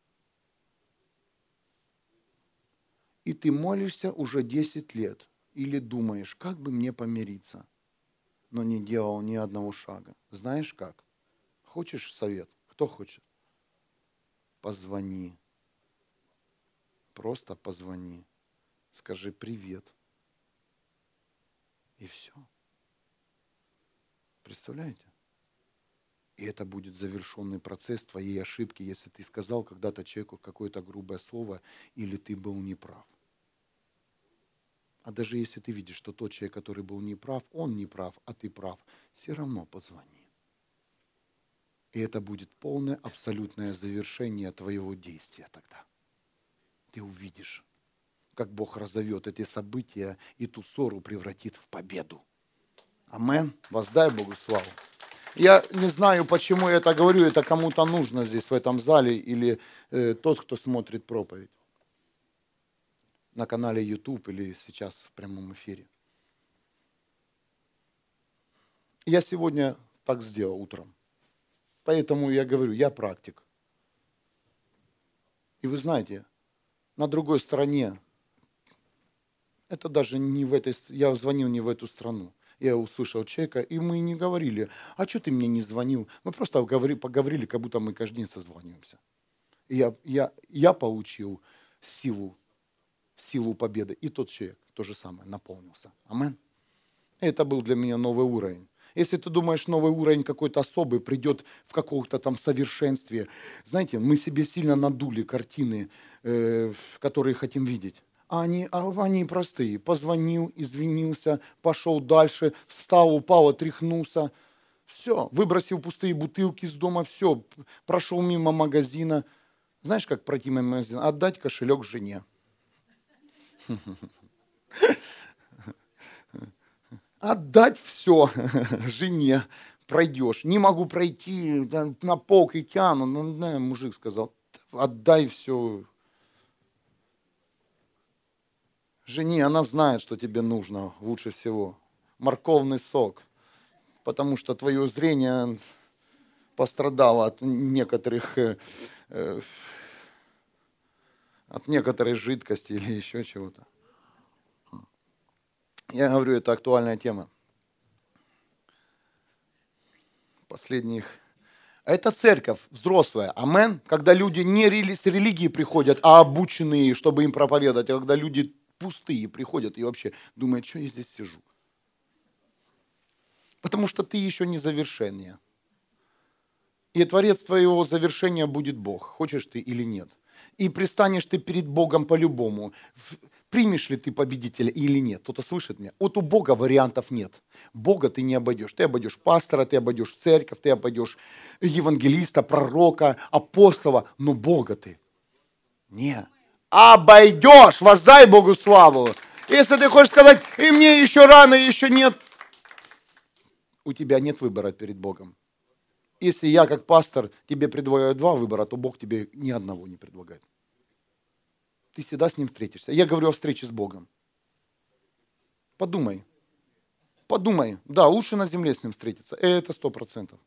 И ты молишься уже 10 лет или думаешь, как бы мне помириться, но не делал ни одного шага. Знаешь как? Хочешь совет? Кто хочет? Позвони. Просто позвони. Скажи привет. И все. Представляете? И это будет завершенный процесс твоей ошибки, если ты сказал когда-то человеку какое-то грубое слово, или ты был неправ. А даже если ты видишь, что тот человек, который был неправ, он неправ, а ты прав, все равно позвони. И это будет полное, абсолютное завершение твоего действия тогда. Ты увидишь, как Бог разовьет эти события и ту ссору превратит в победу. Амен. Воздай Богу славу. Я не знаю, почему я это говорю, это кому-то нужно здесь, в этом зале, или э, тот, кто смотрит проповедь на канале YouTube или сейчас в прямом эфире. Я сегодня так сделал утром. Поэтому я говорю, я практик. И вы знаете, на другой стороне, это даже не в этой, я звонил не в эту страну. Я услышал человека, и мы не говорили, а что ты мне не звонил? Мы просто поговорили, как будто мы каждый день созваниваемся. И я, я, я получил силу, силу победы. И тот человек то же самое наполнился. Амен. Это был для меня новый уровень. Если ты думаешь, новый уровень какой-то особый придет в каком-то там совершенстве, знаете, мы себе сильно надули картины, э, которые хотим видеть. А они, а они простые. Позвонил, извинился, пошел дальше, встал, упал, отряхнулся. Все, выбросил пустые бутылки с дома, все, прошел мимо магазина. Знаешь, как пройти мимо магазина? Отдать кошелек жене. Отдать все жене, пройдешь. Не могу пройти, на полке тяну. Ну, мужик сказал, отдай все. Жене, она знает, что тебе нужно лучше всего. Морковный сок. Потому что твое зрение пострадало от некоторых э, э, от некоторой жидкости или еще чего-то. Я говорю, это актуальная тема. Последних. А это церковь взрослая, амен, когда люди не с религии приходят, а обученные, чтобы им проповедовать, а когда люди пустые приходят и вообще думают, что я здесь сижу. Потому что ты еще не завершение. И творец твоего завершения будет Бог, хочешь ты или нет. И пристанешь ты перед Богом по-любому примешь ли ты победителя или нет. Кто-то слышит меня? Вот у Бога вариантов нет. Бога ты не обойдешь. Ты обойдешь пастора, ты обойдешь церковь, ты обойдешь евангелиста, пророка, апостола, но Бога ты не обойдешь. Воздай Богу славу. Если ты хочешь сказать, и мне еще рано, еще нет, у тебя нет выбора перед Богом. Если я как пастор тебе предлагаю два выбора, то Бог тебе ни одного не предлагает ты всегда с ним встретишься. Я говорю о встрече с Богом. Подумай. Подумай. Да, лучше на земле с ним встретиться. Это сто процентов.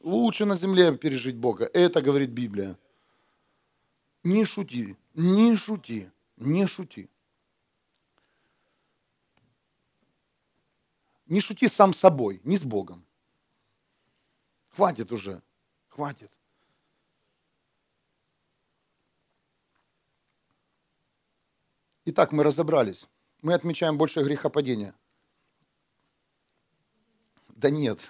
Лучше на земле пережить Бога. Это говорит Библия. Не шути, не шути, не шути. Не шути сам собой, не с Богом. Хватит уже, хватит. Итак, мы разобрались. Мы отмечаем больше грехопадения. Да нет,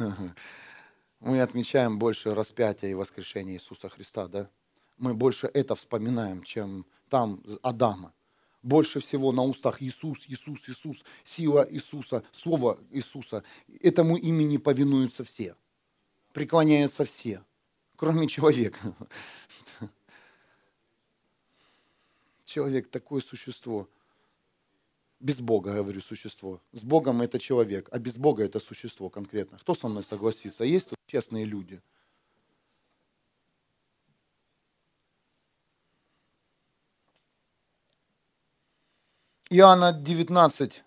[laughs] мы отмечаем больше распятия и воскрешения Иисуса Христа, да? Мы больше это вспоминаем, чем там Адама. Больше всего на устах Иисус, Иисус, Иисус, сила Иисуса, Слово Иисуса. Этому имени повинуются все, преклоняются все, кроме человека. Человек такое существо. Без Бога, говорю, существо. С Богом это человек, а без Бога это существо конкретно. Кто со мной согласится? Есть тут честные люди? Иоанна 19,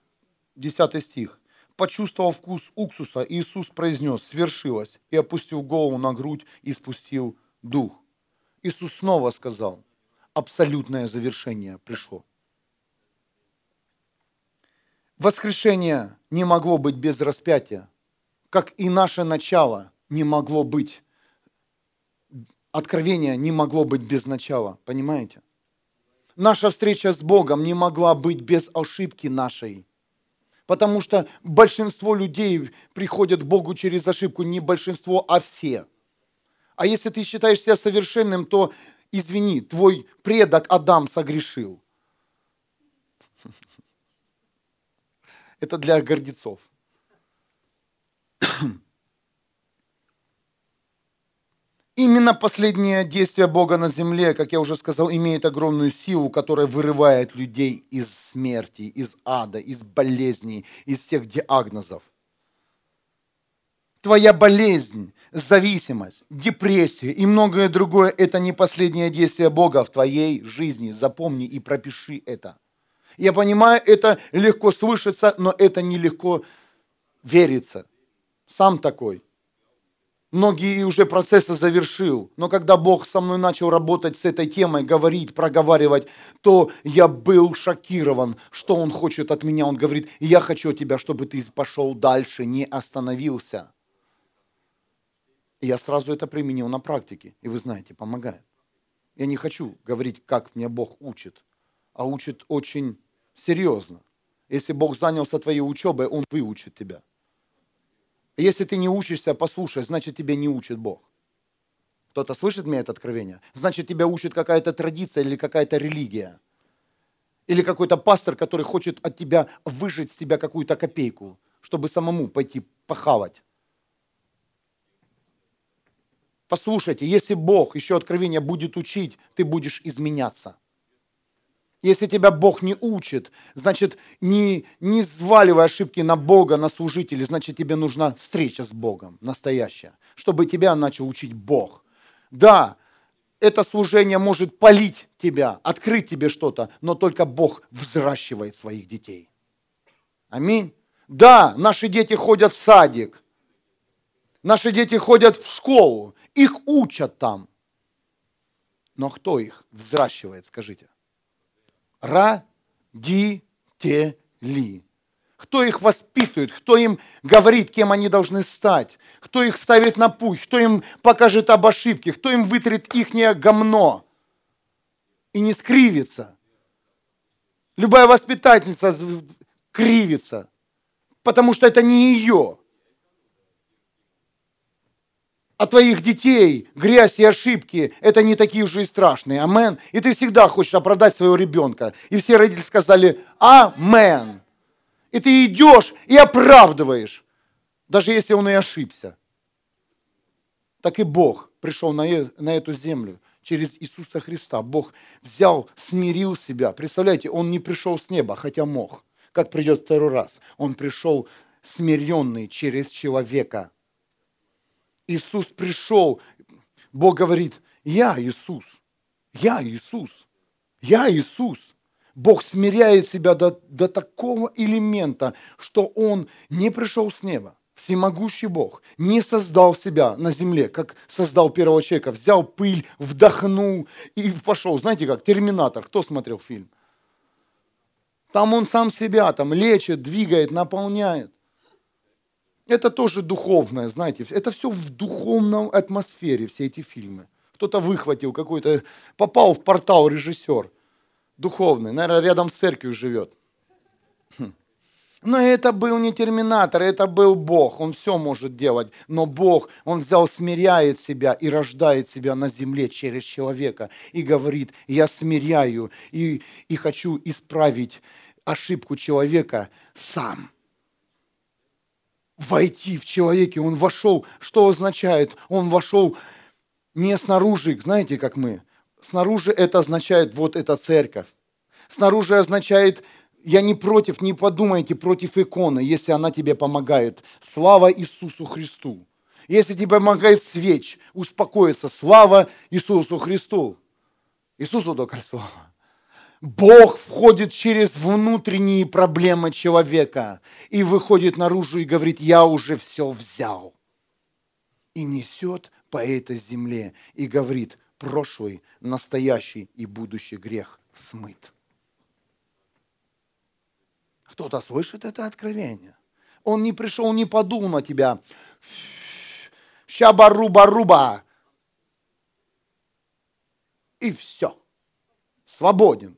10 стих. Почувствовал вкус уксуса, Иисус произнес, свершилось, и опустил голову на грудь и спустил дух. Иисус снова сказал, абсолютное завершение пришло. Воскрешение не могло быть без распятия, как и наше начало не могло быть, откровение не могло быть без начала, понимаете? Наша встреча с Богом не могла быть без ошибки нашей. Потому что большинство людей приходят к Богу через ошибку, не большинство, а все. А если ты считаешь себя совершенным, то извини, твой предок Адам согрешил. [laughs] Это для гордецов. Именно последнее действие Бога на земле, как я уже сказал, имеет огромную силу, которая вырывает людей из смерти, из ада, из болезней, из всех диагнозов. Твоя болезнь, зависимость, депрессия и многое другое – это не последнее действие Бога в твоей жизни. Запомни и пропиши это. Я понимаю, это легко слышится, но это нелегко верится. Сам такой. Многие уже процессы завершил, но когда Бог со мной начал работать с этой темой, говорить, проговаривать, то я был шокирован, что Он хочет от меня. Он говорит, я хочу от тебя, чтобы ты пошел дальше, не остановился. И я сразу это применил на практике. И вы знаете, помогает. Я не хочу говорить, как меня Бог учит, а учит очень серьезно. Если Бог занялся твоей учебой, Он выучит тебя. Если ты не учишься, послушай, значит тебя не учит Бог. Кто-то слышит меня это откровение? Значит тебя учит какая-то традиция или какая-то религия. Или какой-то пастор, который хочет от тебя выжить с тебя какую-то копейку, чтобы самому пойти похавать. Послушайте, если Бог еще откровение будет учить, ты будешь изменяться. Если тебя Бог не учит, значит, не, не зваливай ошибки на Бога, на служителей, значит, тебе нужна встреча с Богом, настоящая, чтобы тебя начал учить Бог. Да, это служение может полить тебя, открыть тебе что-то, но только Бог взращивает своих детей. Аминь. Да, наши дети ходят в садик, наши дети ходят в школу, их учат там. Но кто их взращивает, скажите? Родители. Кто их воспитывает, кто им говорит, кем они должны стать, кто их ставит на путь, кто им покажет об ошибке, кто им вытрет ихнее гомно и не скривится. Любая воспитательница кривится, потому что это не ее а твоих детей грязь и ошибки, это не такие уже и страшные. Амен. И ты всегда хочешь оправдать своего ребенка. И все родители сказали Амен. И ты идешь и оправдываешь, даже если он и ошибся. Так и Бог пришел на, э, на эту землю через Иисуса Христа. Бог взял, смирил себя. Представляете, Он не пришел с неба, хотя мог. Как придет второй раз? Он пришел смиренный через человека – Иисус пришел, Бог говорит, я Иисус, я Иисус, я Иисус. Бог смиряет себя до, до такого элемента, что Он не пришел с неба. Всемогущий Бог не создал себя на земле, как создал первого человека. Взял пыль, вдохнул и пошел. Знаете как? Терминатор. Кто смотрел фильм? Там он сам себя там лечит, двигает, наполняет. Это тоже духовное, знаете, это все в духовном атмосфере, все эти фильмы. Кто-то выхватил какой-то, попал в портал режиссер духовный, наверное, рядом с церковью живет. Хм. Но это был не терминатор, это был Бог, Он все может делать. Но Бог, Он взял, смиряет себя и рождает себя на земле через человека. И говорит, я смиряю и, и хочу исправить ошибку человека сам войти в человеке. Он вошел. Что означает? Он вошел не снаружи, знаете, как мы. Снаружи это означает вот эта церковь. Снаружи означает, я не против, не подумайте против иконы, если она тебе помогает. Слава Иисусу Христу. Если тебе помогает свеч, успокоиться. Слава Иисусу Христу. Иисусу только слава. Бог входит через внутренние проблемы человека и выходит наружу и говорит, я уже все взял. И несет по этой земле и говорит, прошлый, настоящий и будущий грех смыт. Кто-то слышит это откровение. Он не пришел, не подул на тебя. Щаба-руба-руба. И все. Свободен.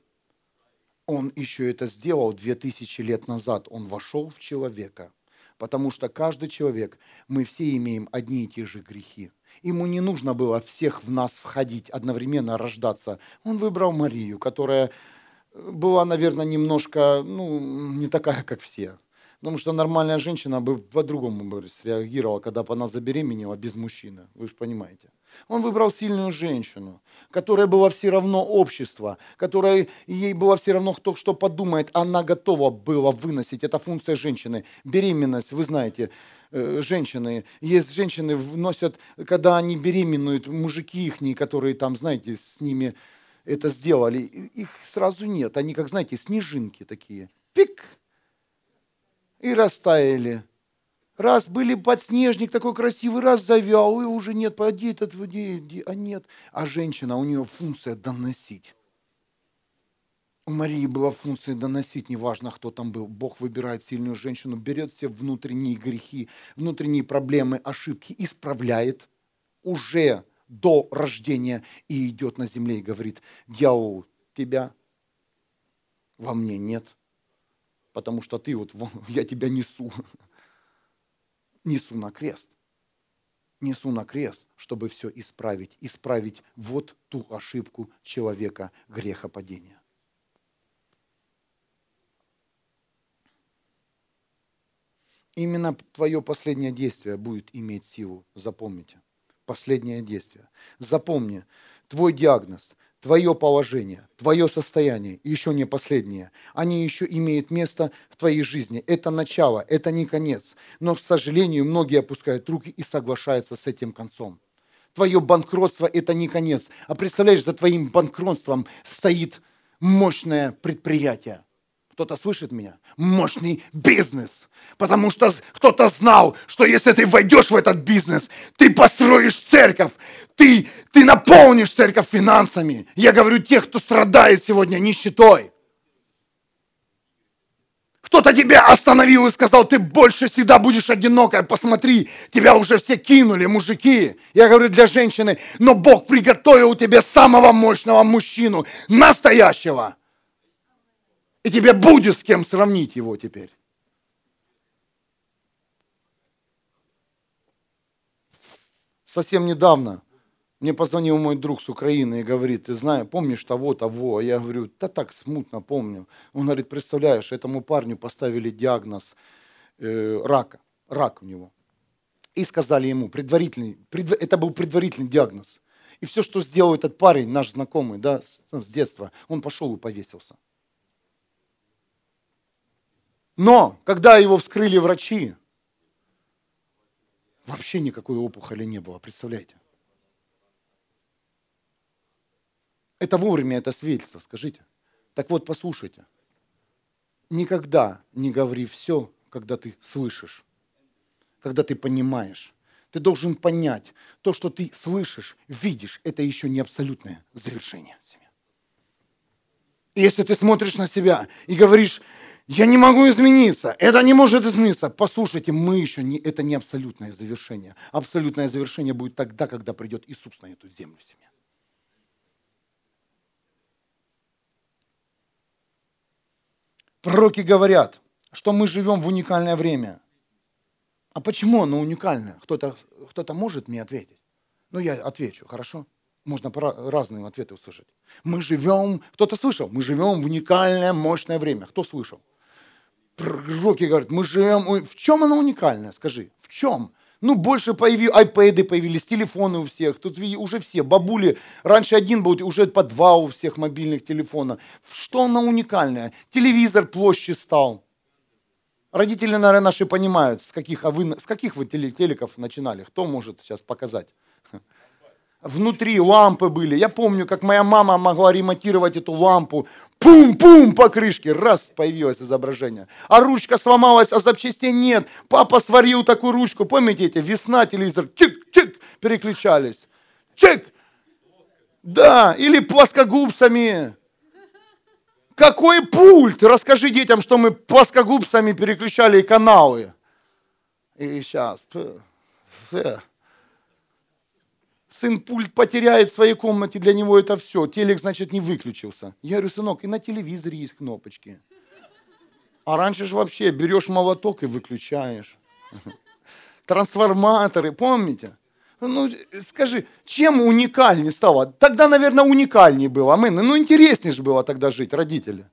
Он еще это сделал 2000 лет назад. Он вошел в человека. Потому что каждый человек, мы все имеем одни и те же грехи. Ему не нужно было всех в нас входить, одновременно рождаться. Он выбрал Марию, которая была, наверное, немножко, ну, не такая, как все. Потому что нормальная женщина бы по-другому бы среагировала, когда бы она забеременела без мужчины. Вы же понимаете. Он выбрал сильную женщину, которая была все равно общество, которая ей было все равно, кто что подумает. Она готова была выносить. Это функция женщины. Беременность, вы знаете, э, женщины. Есть женщины, вносят, когда они беременуют, мужики их, которые там, знаете, с ними это сделали, их сразу нет. Они, как знаете, снежинки такие. Пик! И растаяли. Раз были подснежник такой красивый, раз завял, и уже нет, поди этот, где, а нет. А женщина, у нее функция доносить. У Марии была функция доносить, неважно, кто там был. Бог выбирает сильную женщину, берет все внутренние грехи, внутренние проблемы, ошибки, исправляет уже до рождения и идет на земле и говорит, дьявол, тебя во мне нет, потому что ты вот, [laughs] я тебя несу [laughs] несу на крест. Несу на крест, чтобы все исправить. Исправить вот ту ошибку человека грехопадения. Именно твое последнее действие будет иметь силу. Запомните. Последнее действие. Запомни, твой диагноз – твое положение, твое состояние, еще не последнее, они еще имеют место в твоей жизни. Это начало, это не конец. Но, к сожалению, многие опускают руки и соглашаются с этим концом. Твое банкротство – это не конец. А представляешь, за твоим банкротством стоит мощное предприятие. Кто-то слышит меня? Мощный бизнес. Потому что кто-то знал, что если ты войдешь в этот бизнес, ты построишь церковь, ты, ты наполнишь церковь финансами. Я говорю тех, кто страдает сегодня нищетой. Кто-то тебя остановил и сказал, ты больше всегда будешь одинокой, посмотри, тебя уже все кинули, мужики. Я говорю для женщины, но Бог приготовил тебе самого мощного мужчину, настоящего и тебе будет с кем сравнить его теперь. Совсем недавно мне позвонил мой друг с Украины и говорит, ты знаешь, помнишь того, того? А я говорю, да так смутно помню. Он говорит, представляешь, этому парню поставили диагноз э, рака, рак у него. И сказали ему, предварительный, предв... это был предварительный диагноз. И все, что сделал этот парень, наш знакомый, да, с, с детства, он пошел и повесился. Но, когда его вскрыли врачи, вообще никакой опухоли не было, представляете? Это вовремя, это свидетельство, скажите. Так вот, послушайте. Никогда не говори все, когда ты слышишь, когда ты понимаешь. Ты должен понять, то, что ты слышишь, видишь, это еще не абсолютное завершение если ты смотришь на себя и говоришь, я не могу измениться, это не может измениться. Послушайте, мы еще не, это не абсолютное завершение. Абсолютное завершение будет тогда, когда придет Иисус на эту землю семья. Пророки говорят, что мы живем в уникальное время. А почему оно уникальное? Кто-то кто может мне ответить? Ну, я отвечу, хорошо? Можно разные ответы услышать. Мы живем, кто-то слышал, мы живем в уникальное, мощное время. Кто слышал? Пророки говорят, мы живем... В чем она уникальная, скажи? В чем? Ну, больше появились, айпэды появились, телефоны у всех. Тут уже все, бабули, раньше один был, уже по два у всех мобильных телефона. Что она уникальная? Телевизор площади стал. Родители, наверное, наши понимают, с каких, а вы, с каких вы телеков начинали. Кто может сейчас показать? Внутри лампы были. Я помню, как моя мама могла ремонтировать эту лампу. Пум-пум по крышке, раз появилось изображение. А ручка сломалась, а запчастей нет. Папа сварил такую ручку, помните эти, весна, телевизор, чик-чик, переключались. Чик! Да, или плоскогубцами. Какой пульт? Расскажи детям, что мы плоскогубцами переключали каналы. И сейчас сын пульт потеряет в своей комнате, для него это все. Телек, значит, не выключился. Я говорю, сынок, и на телевизоре есть кнопочки. А раньше же вообще берешь молоток и выключаешь. [laughs] Трансформаторы, помните? Ну, скажи, чем уникальнее стало? Тогда, наверное, уникальнее было. Мы, ну, интереснее же было тогда жить, родители.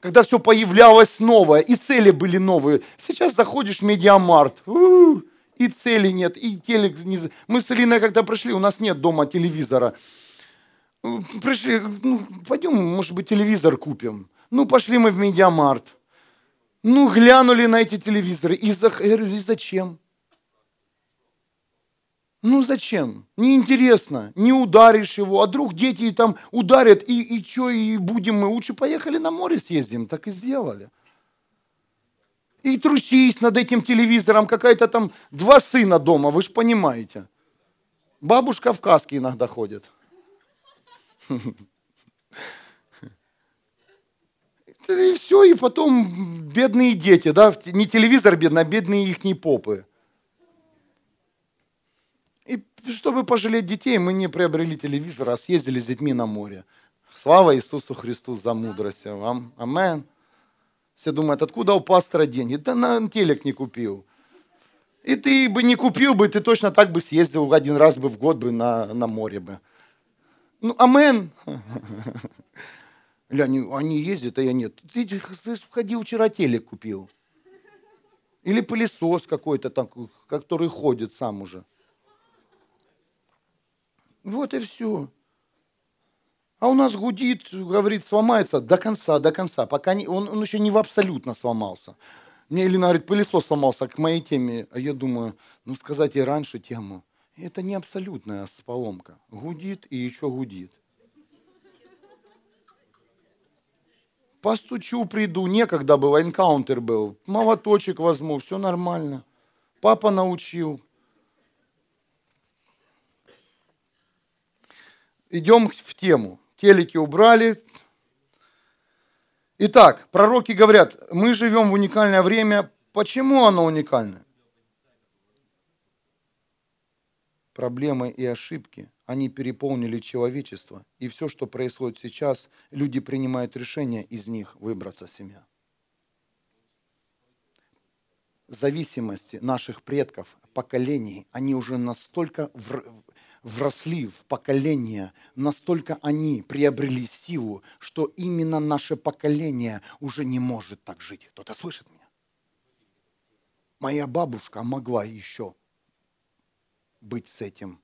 Когда все появлялось новое, и цели были новые. Сейчас заходишь в медиамарт, у-у-у, и цели нет, и телек не... Мы с Алиной когда пришли, у нас нет дома телевизора. Пришли, ну, пойдем, может быть, телевизор купим. Ну, пошли мы в медиамарт. Ну, глянули на эти телевизоры. И, за, и зачем? Ну зачем? Неинтересно. Не ударишь его, а вдруг дети там ударят, и, и что, и будем мы лучше поехали на море съездим. Так и сделали. И трусись над этим телевизором, какая-то там два сына дома, вы же понимаете. Бабушка в каске иногда ходит. И все, и потом бедные дети, да, не телевизор бедный, а бедные их попы. И чтобы пожалеть детей, мы не приобрели телевизор, а съездили с детьми на море. Слава Иисусу Христу за мудрость. Вам. Амен. Все думают, откуда у пастора деньги? Да на телек не купил. И ты бы не купил бы, ты точно так бы съездил один раз бы в год бы на, на море бы. Ну, амен. [laughs] Ля, они, они ездят, а я нет. Ты, ты ходил вчера телек купил. Или пылесос какой-то там, который ходит сам уже. Вот и все. А у нас гудит, говорит, сломается до конца, до конца, пока не, он, он еще не в абсолютно сломался. Мне Елена говорит, пылесос сломался к моей теме. А я думаю, ну сказать и раньше тему. Это не абсолютная поломка. Гудит и еще гудит. Постучу, приду. Некогда был, энкаунтер был. Молоточек возьму, все нормально. Папа научил. Идем в тему телеки убрали. Итак, пророки говорят, мы живем в уникальное время. Почему оно уникальное? Проблемы и ошибки, они переполнили человечество. И все, что происходит сейчас, люди принимают решение из них выбраться семья. Зависимости наших предков, поколений, они уже настолько вросли в поколение, настолько они приобрели силу, что именно наше поколение уже не может так жить. Кто-то слышит меня? Моя бабушка могла еще быть с этим.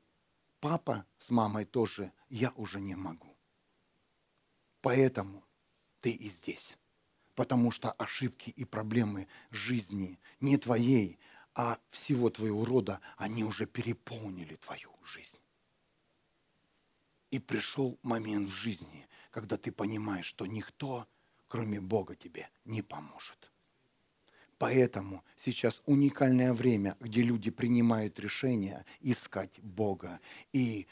Папа с мамой тоже, я уже не могу. Поэтому ты и здесь. Потому что ошибки и проблемы жизни не твоей, а всего твоего рода, они уже переполнили твою жизнь. И пришел момент в жизни, когда ты понимаешь, что никто, кроме Бога, тебе не поможет. Поэтому сейчас уникальное время, где люди принимают решение искать Бога. И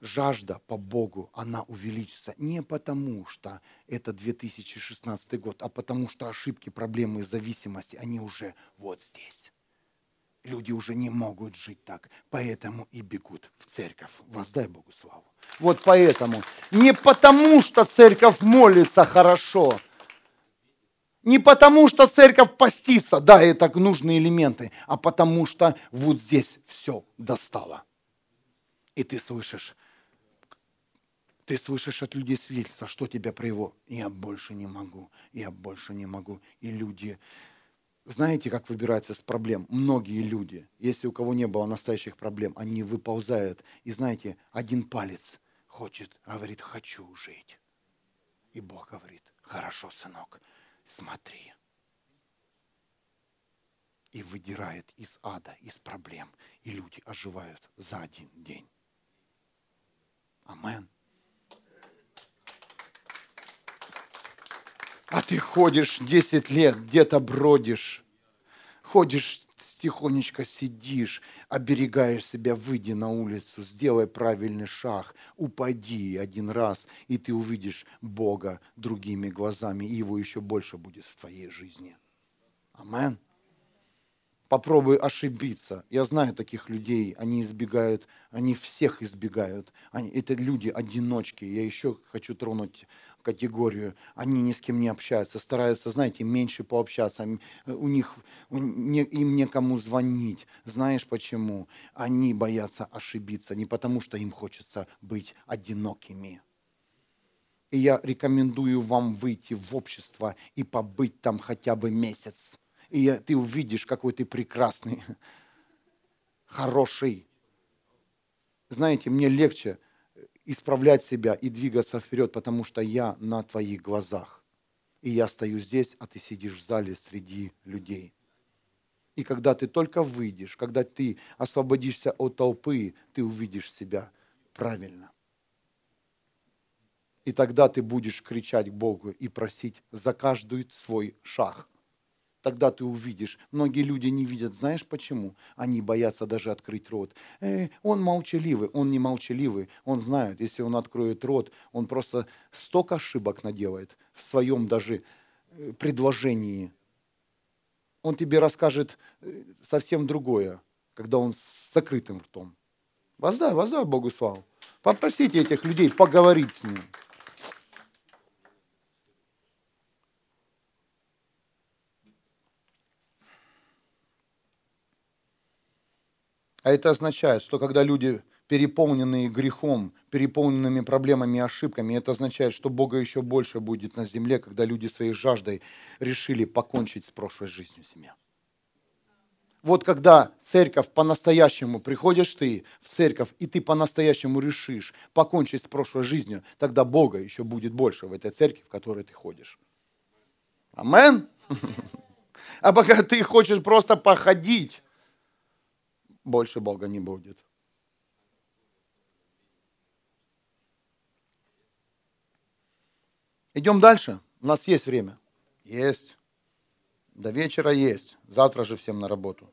жажда по Богу, она увеличится не потому, что это 2016 год, а потому что ошибки, проблемы, зависимости, они уже вот здесь люди уже не могут жить так, поэтому и бегут в церковь. Воздай Богу славу. Вот поэтому. Не потому, что церковь молится хорошо, не потому, что церковь постится, да, это нужные элементы, а потому что вот здесь все достало. И ты слышишь, ты слышишь от людей свидетельства, что тебя привело. Я больше не могу, я больше не могу. И люди знаете, как выбираются с проблем? Многие люди, если у кого не было настоящих проблем, они выползают. И знаете, один палец хочет, говорит, хочу жить. И Бог говорит, хорошо, сынок, смотри. И выдирает из ада, из проблем. И люди оживают за один день. Амен. А ты ходишь 10 лет, где-то бродишь, ходишь тихонечко сидишь, оберегаешь себя, выйди на улицу, сделай правильный шаг, упади один раз, и ты увидишь Бога другими глазами, и Его еще больше будет в твоей жизни. Амен. Попробуй ошибиться. Я знаю таких людей, они избегают, они всех избегают. Они, это люди одиночки. Я еще хочу тронуть категорию, они ни с кем не общаются, стараются, знаете, меньше пообщаться, у них, им некому звонить. Знаешь почему? Они боятся ошибиться, не потому что им хочется быть одинокими. И я рекомендую вам выйти в общество и побыть там хотя бы месяц. И ты увидишь, какой ты прекрасный, [laughs] хороший. Знаете, мне легче, исправлять себя и двигаться вперед, потому что я на твоих глазах. И я стою здесь, а ты сидишь в зале среди людей. И когда ты только выйдешь, когда ты освободишься от толпы, ты увидишь себя правильно. И тогда ты будешь кричать к Богу и просить за каждый свой шаг. Тогда ты увидишь. Многие люди не видят. Знаешь почему? Они боятся даже открыть рот. Э, он молчаливый. Он не молчаливый. Он знает, если он откроет рот, он просто столько ошибок наделает в своем даже э, предложении. Он тебе расскажет э, совсем другое, когда он с закрытым ртом. Воздай, воздай Богу славу. Попросите этих людей поговорить с ним. А это означает, что когда люди переполненные грехом, переполненными проблемами и ошибками, это означает, что Бога еще больше будет на земле, когда люди своей жаждой решили покончить с прошлой жизнью семья. Вот когда церковь по-настоящему, приходишь ты в церковь, и ты по-настоящему решишь покончить с прошлой жизнью, тогда Бога еще будет больше в этой церкви, в которой ты ходишь. Амен? [laughs] А пока ты хочешь просто походить, больше Бога не будет. Идем дальше. У нас есть время. Есть. До вечера есть. Завтра же всем на работу.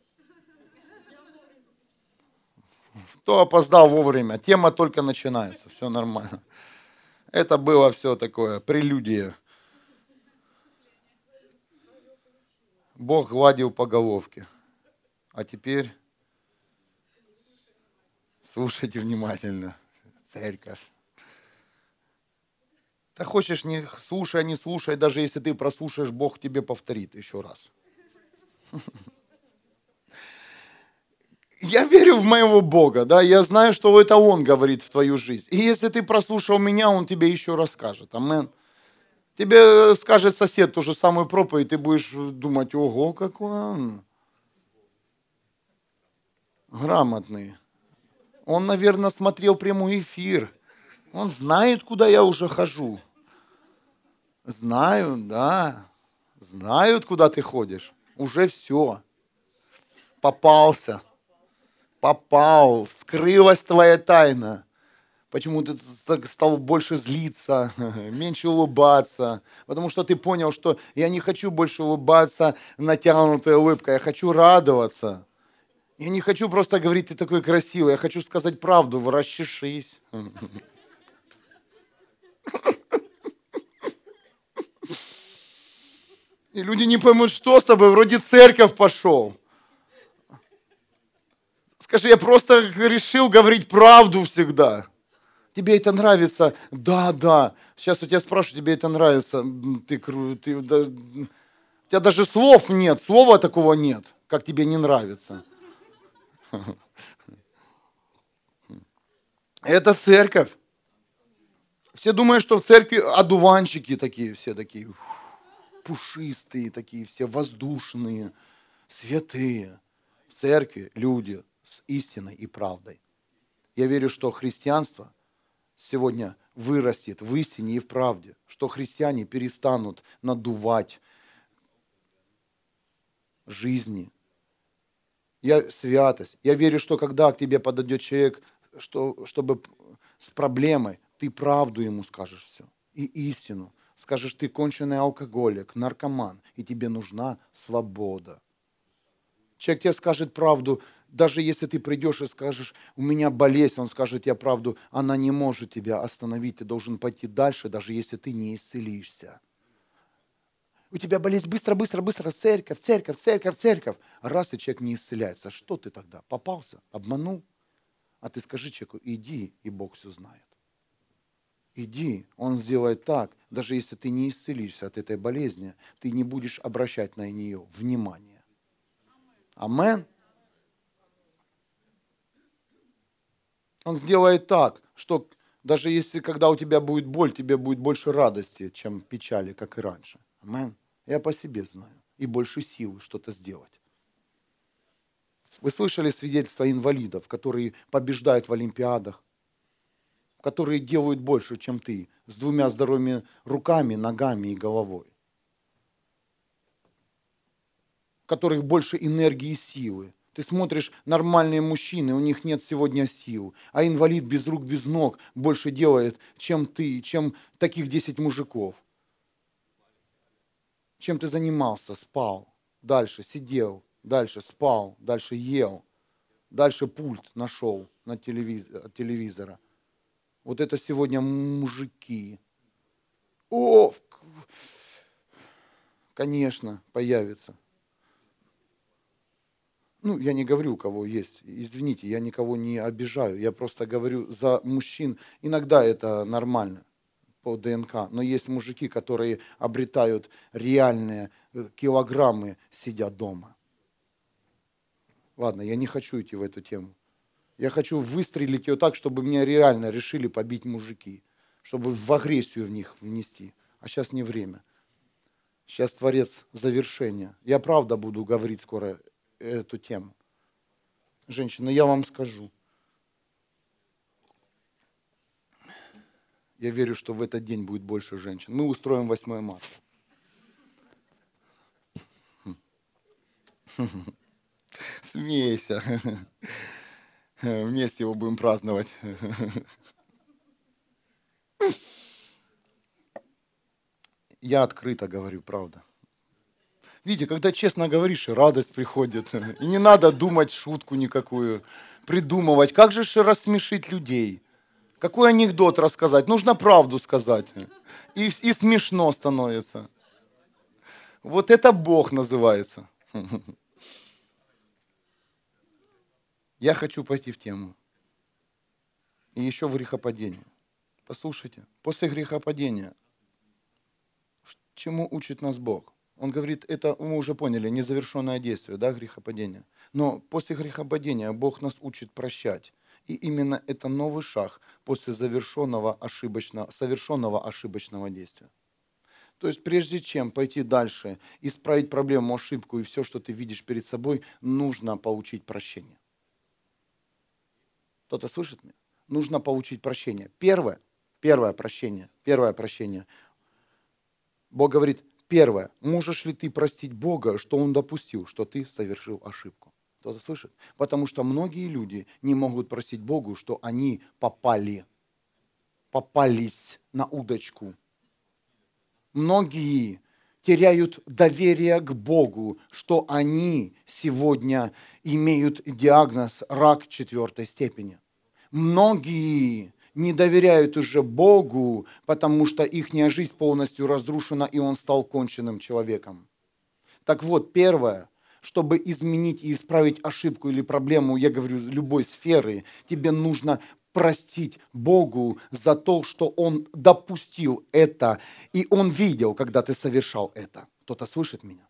Кто опоздал вовремя? Тема только начинается. Все нормально. Это было все такое, прелюдия. Бог гладил по головке. А теперь Слушайте внимательно, церковь. Ты хочешь, не слушай, не слушай, даже если ты прослушаешь, Бог тебе повторит еще раз. Я верю в моего Бога, да, я знаю, что это Он говорит в твою жизнь. И если ты прослушал меня, Он тебе еще расскажет. Амен. Тебе скажет сосед ту же самую проповедь, ты будешь думать, ого, какой он грамотный. Он, наверное, смотрел прямой эфир. Он знает, куда я уже хожу. Знаю, да. Знают, куда ты ходишь. Уже все. Попался. Попал. Вскрылась твоя тайна. Почему ты стал больше злиться, [laughs] меньше улыбаться? Потому что ты понял, что я не хочу больше улыбаться натянутой улыбкой, я хочу радоваться. Я не хочу просто говорить, ты такой красивый, я хочу сказать правду, расчешись. И люди не поймут, что с тобой, вроде церковь пошел. Скажи, я просто решил говорить правду всегда. Тебе это нравится? Да, да. Сейчас у тебя спрашивают, тебе это нравится? Ты, ты, да, у тебя даже слов нет, слова такого нет, как тебе не нравится. Это церковь. Все думают, что в церкви одуванчики такие, все такие пушистые, такие все воздушные, святые. В церкви люди с истиной и правдой. Я верю, что христианство сегодня вырастет в истине и в правде, что христиане перестанут надувать жизни, я святость. Я верю, что когда к тебе подойдет человек, что, чтобы с проблемой, ты правду ему скажешь все. И истину. Скажешь, ты конченый алкоголик, наркоман, и тебе нужна свобода. Человек тебе скажет правду, даже если ты придешь и скажешь, у меня болезнь, он скажет тебе правду, она не может тебя остановить, ты должен пойти дальше, даже если ты не исцелишься у тебя болезнь, быстро, быстро, быстро, церковь, церковь, церковь, церковь. Раз и человек не исцеляется, что ты тогда? Попался, обманул? А ты скажи человеку, иди, и Бог все знает. Иди, Он сделает так, даже если ты не исцелишься от этой болезни, ты не будешь обращать на нее внимание. Амен. Он сделает так, что даже если когда у тебя будет боль, тебе будет больше радости, чем печали, как и раньше. Амен. Я по себе знаю. И больше силы что-то сделать. Вы слышали свидетельства инвалидов, которые побеждают в Олимпиадах, которые делают больше, чем ты, с двумя здоровыми руками, ногами и головой, у которых больше энергии и силы. Ты смотришь, нормальные мужчины, у них нет сегодня сил, а инвалид без рук, без ног больше делает, чем ты, чем таких 10 мужиков. Чем ты занимался? Спал, дальше сидел, дальше спал, дальше ел, дальше пульт нашел на телевиз... от телевизора. Вот это сегодня мужики. О, конечно, появится ну, я не говорю, у кого есть, извините, я никого не обижаю, я просто говорю за мужчин. Иногда это нормально по ДНК, но есть мужики, которые обретают реальные э, килограммы, сидя дома. Ладно, я не хочу идти в эту тему. Я хочу выстрелить ее так, чтобы меня реально решили побить мужики, чтобы в агрессию в них внести. А сейчас не время. Сейчас Творец завершения. Я правда буду говорить скоро эту тему. Женщина, я вам скажу. Я верю, что в этот день будет больше женщин. Мы устроим 8 марта. [laughs] Смейся. [laughs] Вместе его будем праздновать. [laughs] Я открыто говорю, правда. Видите, когда честно говоришь, радость приходит. И не надо думать шутку никакую, придумывать. Как же рассмешить людей? Какой анекдот рассказать? Нужно правду сказать. И, и смешно становится. Вот это Бог называется. Я хочу пойти в тему. И еще в грехопадение. Послушайте, после грехопадения, чему учит нас Бог? Он говорит, это мы уже поняли, незавершенное действие, да, грехопадение. Но после грехопадения Бог нас учит прощать. И именно это новый шаг после завершенного ошибочного, совершенного ошибочного действия. То есть прежде чем пойти дальше, исправить проблему, ошибку и все, что ты видишь перед собой, нужно получить прощение. Кто-то слышит меня? Нужно получить прощение. Первое, первое прощение, первое прощение. Бог говорит, Первое. Можешь ли ты простить Бога, что Он допустил, что ты совершил ошибку? Кто-то слышит? Потому что многие люди не могут просить Богу, что они попали, попались на удочку. Многие теряют доверие к Богу, что они сегодня имеют диагноз рак четвертой степени. Многие не доверяют уже Богу, потому что их жизнь полностью разрушена, и он стал конченным человеком. Так вот, первое, чтобы изменить и исправить ошибку или проблему, я говорю, любой сферы, тебе нужно простить Богу за то, что Он допустил это, и Он видел, когда ты совершал это. Кто-то слышит меня?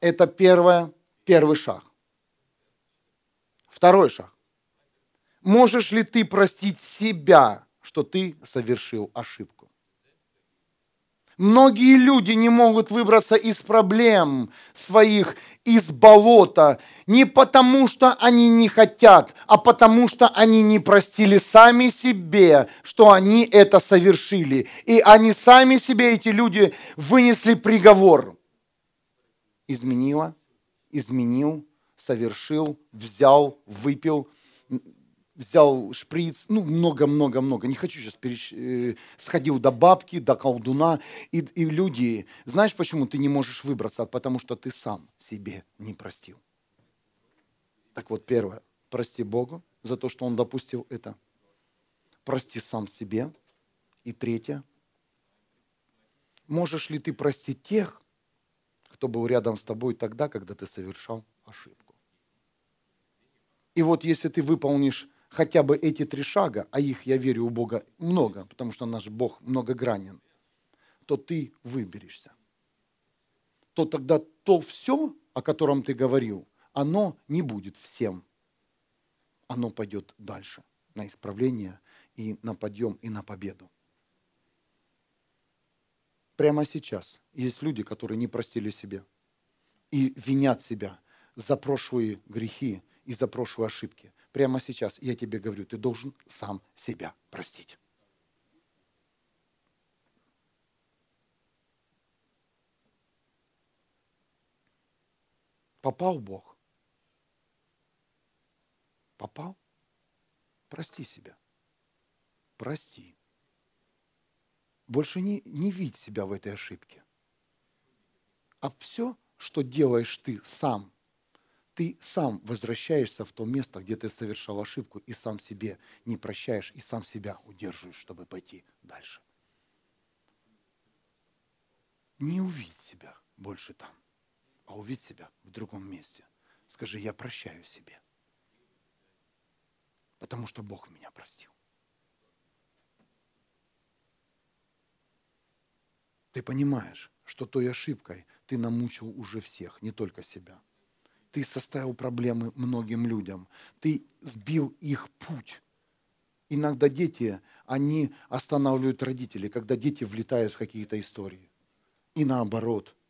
Это первое, первый шаг. Второй шаг. Можешь ли ты простить себя, что ты совершил ошибку? Многие люди не могут выбраться из проблем своих, из болота, не потому что они не хотят, а потому что они не простили сами себе, что они это совершили. И они сами себе, эти люди, вынесли приговор. Изменила, изменил, совершил, взял, выпил – взял шприц, ну, много-много-много, не хочу сейчас, переч... Э, сходил до бабки, до колдуна, и, и люди, знаешь, почему ты не можешь выбраться? Потому что ты сам себе не простил. Так вот, первое, прости Богу за то, что Он допустил это. Прости сам себе. И третье, можешь ли ты простить тех, кто был рядом с тобой тогда, когда ты совершал ошибку? И вот если ты выполнишь хотя бы эти три шага, а их, я верю, у Бога много, потому что наш Бог многогранен, то ты выберешься. То тогда то все, о котором ты говорил, оно не будет всем. Оно пойдет дальше на исправление и на подъем и на победу. Прямо сейчас есть люди, которые не простили себе и винят себя за прошлые грехи и за прошлые ошибки прямо сейчас, я тебе говорю, ты должен сам себя простить. Попал Бог? Попал? Прости себя. Прости. Больше не, не видь себя в этой ошибке. А все, что делаешь ты сам, ты сам возвращаешься в то место, где ты совершал ошибку, и сам себе не прощаешь, и сам себя удерживаешь, чтобы пойти дальше. Не увидь себя больше там, а увидь себя в другом месте. Скажи, я прощаю себе, потому что Бог меня простил. Ты понимаешь, что той ошибкой ты намучил уже всех, не только себя. Ты составил проблемы многим людям. Ты сбил их путь. Иногда дети, они останавливают родителей, когда дети влетают в какие-то истории. И наоборот –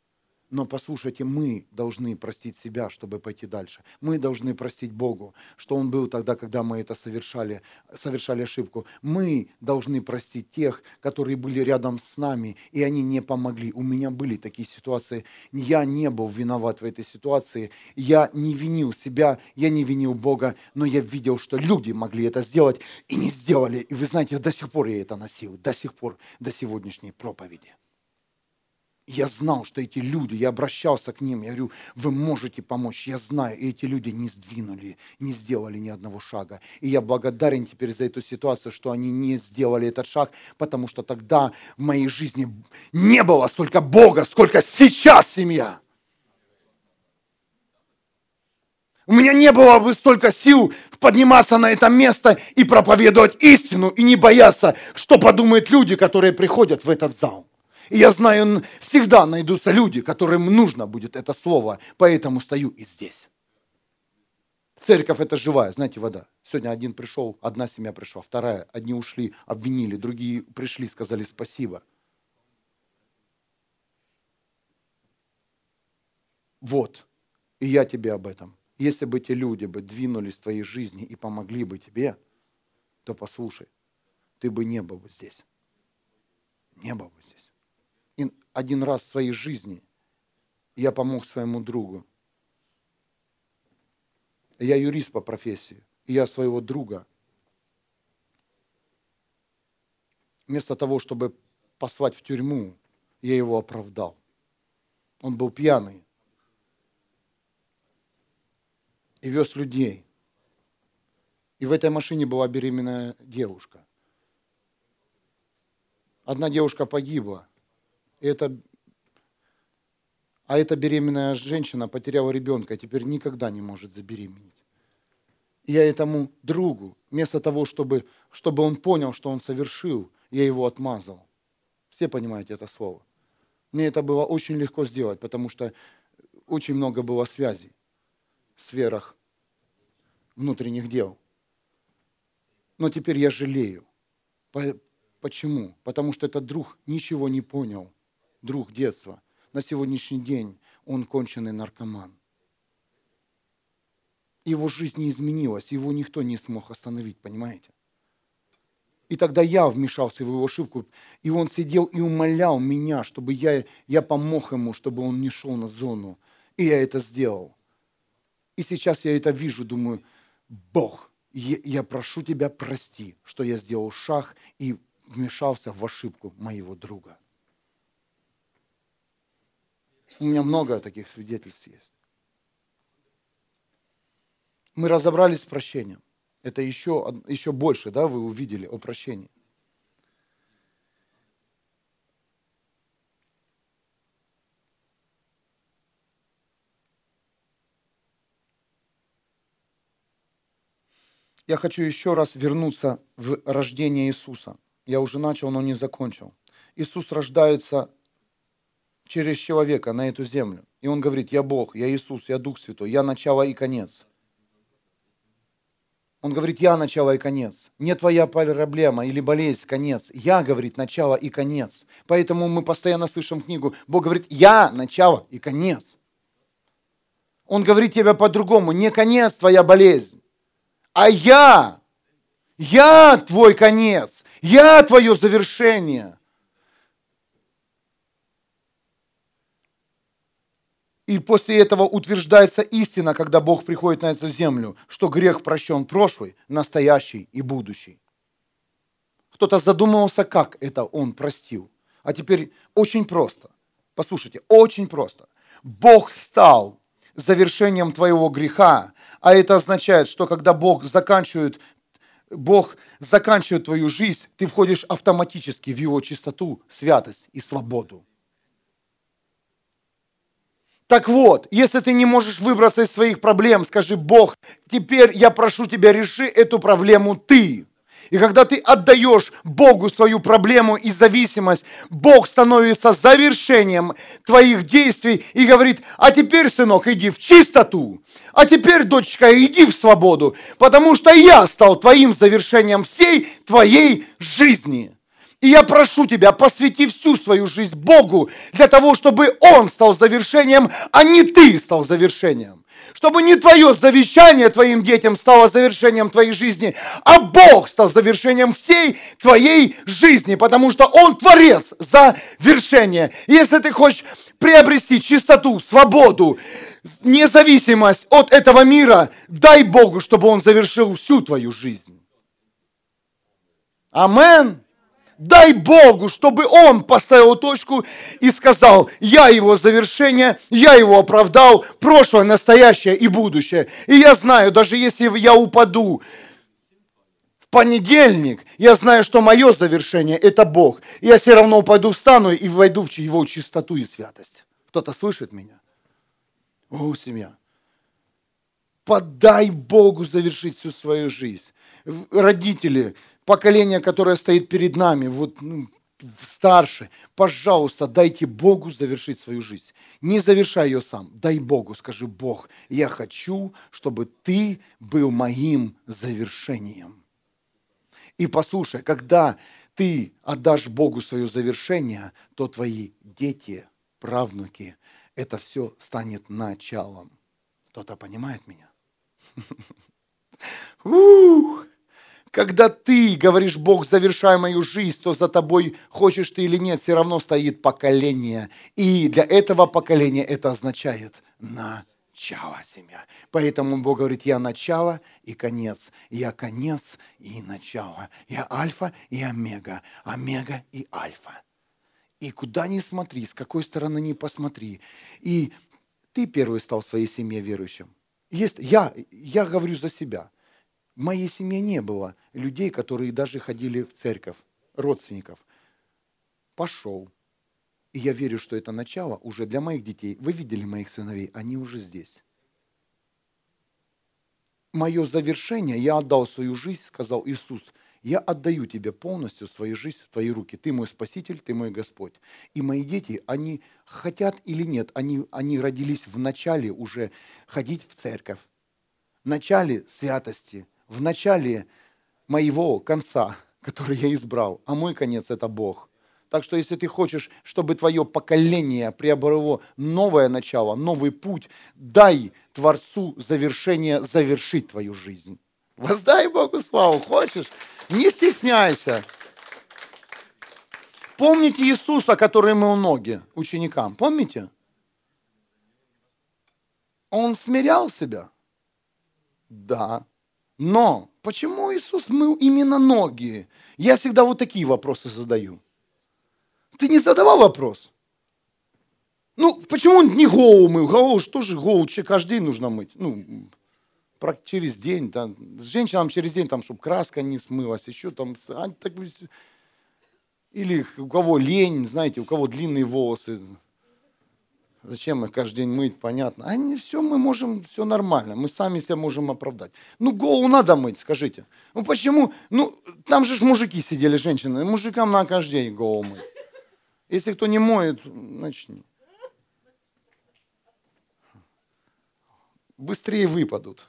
но послушайте, мы должны простить себя, чтобы пойти дальше. Мы должны простить Богу, что Он был тогда, когда мы это совершали, совершали ошибку. Мы должны простить тех, которые были рядом с нами, и они не помогли. У меня были такие ситуации. Я не был виноват в этой ситуации. Я не винил себя, я не винил Бога, но я видел, что люди могли это сделать и не сделали. И вы знаете, до сих пор я это носил, до сих пор, до сегодняшней проповеди. Я знал, что эти люди, я обращался к ним, я говорю, вы можете помочь, я знаю, и эти люди не сдвинули, не сделали ни одного шага. И я благодарен теперь за эту ситуацию, что они не сделали этот шаг, потому что тогда в моей жизни не было столько Бога, сколько сейчас семья. У меня не было бы столько сил подниматься на это место и проповедовать истину, и не бояться, что подумают люди, которые приходят в этот зал. И я знаю, всегда найдутся люди, которым нужно будет это слово, поэтому стою и здесь. Церковь это живая, знаете, вода. Сегодня один пришел, одна семья пришла, вторая, одни ушли, обвинили, другие пришли, сказали спасибо. Вот, и я тебе об этом. Если бы эти люди бы двинулись в твоей жизни и помогли бы тебе, то послушай, ты бы не был бы здесь. Не был бы здесь один раз в своей жизни я помог своему другу. Я юрист по профессии, и я своего друга, вместо того, чтобы послать в тюрьму, я его оправдал. Он был пьяный и вез людей. И в этой машине была беременная девушка. Одна девушка погибла – это, а эта беременная женщина потеряла ребенка, теперь никогда не может забеременеть. Я этому другу, вместо того, чтобы, чтобы он понял, что он совершил, я его отмазал. Все понимаете это слово. Мне это было очень легко сделать, потому что очень много было связей в сферах внутренних дел. Но теперь я жалею. Почему? Потому что этот друг ничего не понял друг детства. На сегодняшний день он конченый наркоман. Его жизнь не изменилась, его никто не смог остановить, понимаете? И тогда я вмешался в его ошибку, и он сидел и умолял меня, чтобы я, я помог ему, чтобы он не шел на зону. И я это сделал. И сейчас я это вижу, думаю, Бог, я прошу тебя прости, что я сделал шаг и вмешался в ошибку моего друга. У меня много таких свидетельств есть. Мы разобрались с прощением. Это еще, еще больше, да, вы увидели о прощении. Я хочу еще раз вернуться в рождение Иисуса. Я уже начал, но не закончил. Иисус рождается через человека на эту землю. И он говорит, я Бог, я Иисус, я Дух Святой, я начало и конец. Он говорит, я начало и конец. Не твоя проблема или болезнь, конец. Я, говорит, начало и конец. Поэтому мы постоянно слышим книгу. Бог говорит, я начало и конец. Он говорит тебе по-другому, не конец твоя болезнь, а я. Я твой конец. Я твое завершение. И после этого утверждается истина, когда Бог приходит на эту землю, что грех прощен прошлый, настоящий и будущий. Кто-то задумывался, как это Он простил. А теперь очень просто. Послушайте, очень просто. Бог стал завершением твоего греха, а это означает, что когда Бог заканчивает Бог заканчивает твою жизнь, ты входишь автоматически в Его чистоту, святость и свободу. Так вот, если ты не можешь выбраться из своих проблем, скажи, Бог, теперь я прошу тебя, реши эту проблему ты. И когда ты отдаешь Богу свою проблему и зависимость, Бог становится завершением твоих действий и говорит, а теперь, сынок, иди в чистоту, а теперь, дочка, иди в свободу, потому что я стал твоим завершением всей твоей жизни. И я прошу тебя, посвяти всю свою жизнь Богу для того, чтобы Он стал завершением, а не ты стал завершением чтобы не твое завещание твоим детям стало завершением твоей жизни, а Бог стал завершением всей твоей жизни, потому что Он творец завершения. Если ты хочешь приобрести чистоту, свободу, независимость от этого мира, дай Богу, чтобы Он завершил всю твою жизнь. Амен. Дай Богу, чтобы он поставил точку и сказал, я его завершение, я его оправдал, прошлое, настоящее и будущее. И я знаю, даже если я упаду в понедельник, я знаю, что мое завершение – это Бог. Я все равно упаду, встану и войду в его чистоту и святость. Кто-то слышит меня? О, семья. Подай Богу завершить всю свою жизнь. Родители, поколение, которое стоит перед нами, вот ну, старше, пожалуйста, дайте Богу завершить свою жизнь. Не завершай ее сам, дай Богу, скажи, Бог, я хочу, чтобы ты был моим завершением. И послушай, когда ты отдашь Богу свое завершение, то твои дети, правнуки, это все станет началом. Кто-то понимает меня? [laughs] Ух! Когда ты говоришь, Бог, завершай мою жизнь, то за тобой, хочешь ты или нет, все равно стоит поколение. И для этого поколения это означает начало семья. Поэтому Бог говорит, я начало и конец. Я конец и начало. Я альфа и омега. Омега и альфа. И куда ни смотри, с какой стороны ни посмотри. И ты первый стал в своей семье верующим. Есть, я, я говорю за себя – в моей семье не было людей, которые даже ходили в церковь, родственников. Пошел. И я верю, что это начало уже для моих детей. Вы видели моих сыновей, они уже здесь. Мое завершение, я отдал свою жизнь, сказал Иисус, я отдаю тебе полностью свою жизнь в твои руки. Ты мой Спаситель, ты мой Господь. И мои дети, они хотят или нет, они, они родились в начале уже ходить в церковь, в начале святости, в начале моего конца, [laughs] который я избрал, а мой конец – это Бог. Так что если ты хочешь, чтобы твое поколение приобрело новое начало, новый путь, дай Творцу завершение завершить твою жизнь. Воздай Богу славу, хочешь? Не стесняйся. Помните Иисуса, который мыл ноги ученикам? Помните? Он смирял себя? Да. Но почему Иисус мыл именно ноги? Я всегда вот такие вопросы задаю. Ты не задавал вопрос? Ну, почему он не голову мыл? Голову же тоже голову каждый день нужно мыть. Ну, через день. Да. Женщинам через день, там, чтобы краска не смылась, еще там. А, так, или у кого лень, знаете, у кого длинные волосы. Зачем их каждый день мыть, понятно. А не все мы можем, все нормально, мы сами себя можем оправдать. Ну, голову надо мыть, скажите. Ну, почему? Ну, там же мужики сидели, женщины. Мужикам на каждый день голову мыть. Если кто не моет, начни. Быстрее выпадут.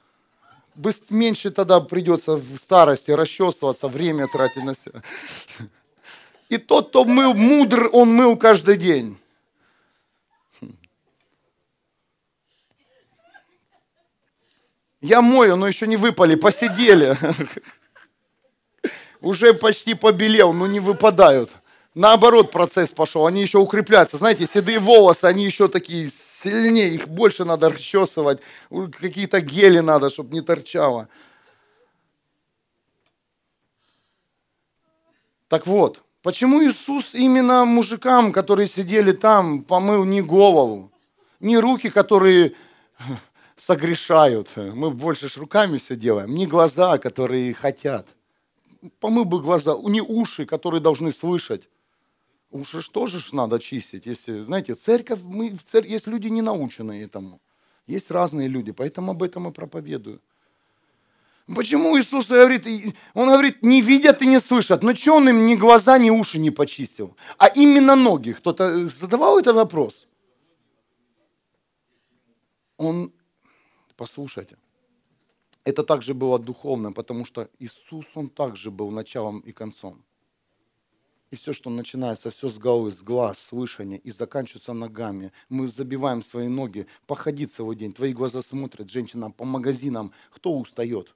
Меньше тогда придется в старости расчесываться, время тратить на себя. И тот, кто мыл мудр, он мыл каждый день. Я мою, но еще не выпали, посидели. Уже почти побелел, но не выпадают. Наоборот, процесс пошел, они еще укрепляются. Знаете, седые волосы, они еще такие сильнее, их больше надо расчесывать, какие-то гели надо, чтобы не торчало. Так вот, почему Иисус именно мужикам, которые сидели там, помыл не голову, не руки, которые согрешают. Мы больше ж руками все делаем. Не глаза, которые хотят. Помыл бы глаза, не уши, которые должны слышать. Уши же тоже ж надо чистить. Если, знаете, церковь, мы, в церковь, есть люди не наученные этому. Есть разные люди, поэтому об этом и проповедую. Почему Иисус говорит, он говорит, не видят и не слышат. Но что он им ни глаза, ни уши не почистил? А именно ноги. Кто-то задавал этот вопрос? Он, послушайте, это также было духовно, потому что Иисус, Он также был началом и концом. И все, что начинается, все с головы, с глаз, слышания и заканчивается ногами. Мы забиваем свои ноги, походи целый день, твои глаза смотрят, женщинам по магазинам. Кто устает?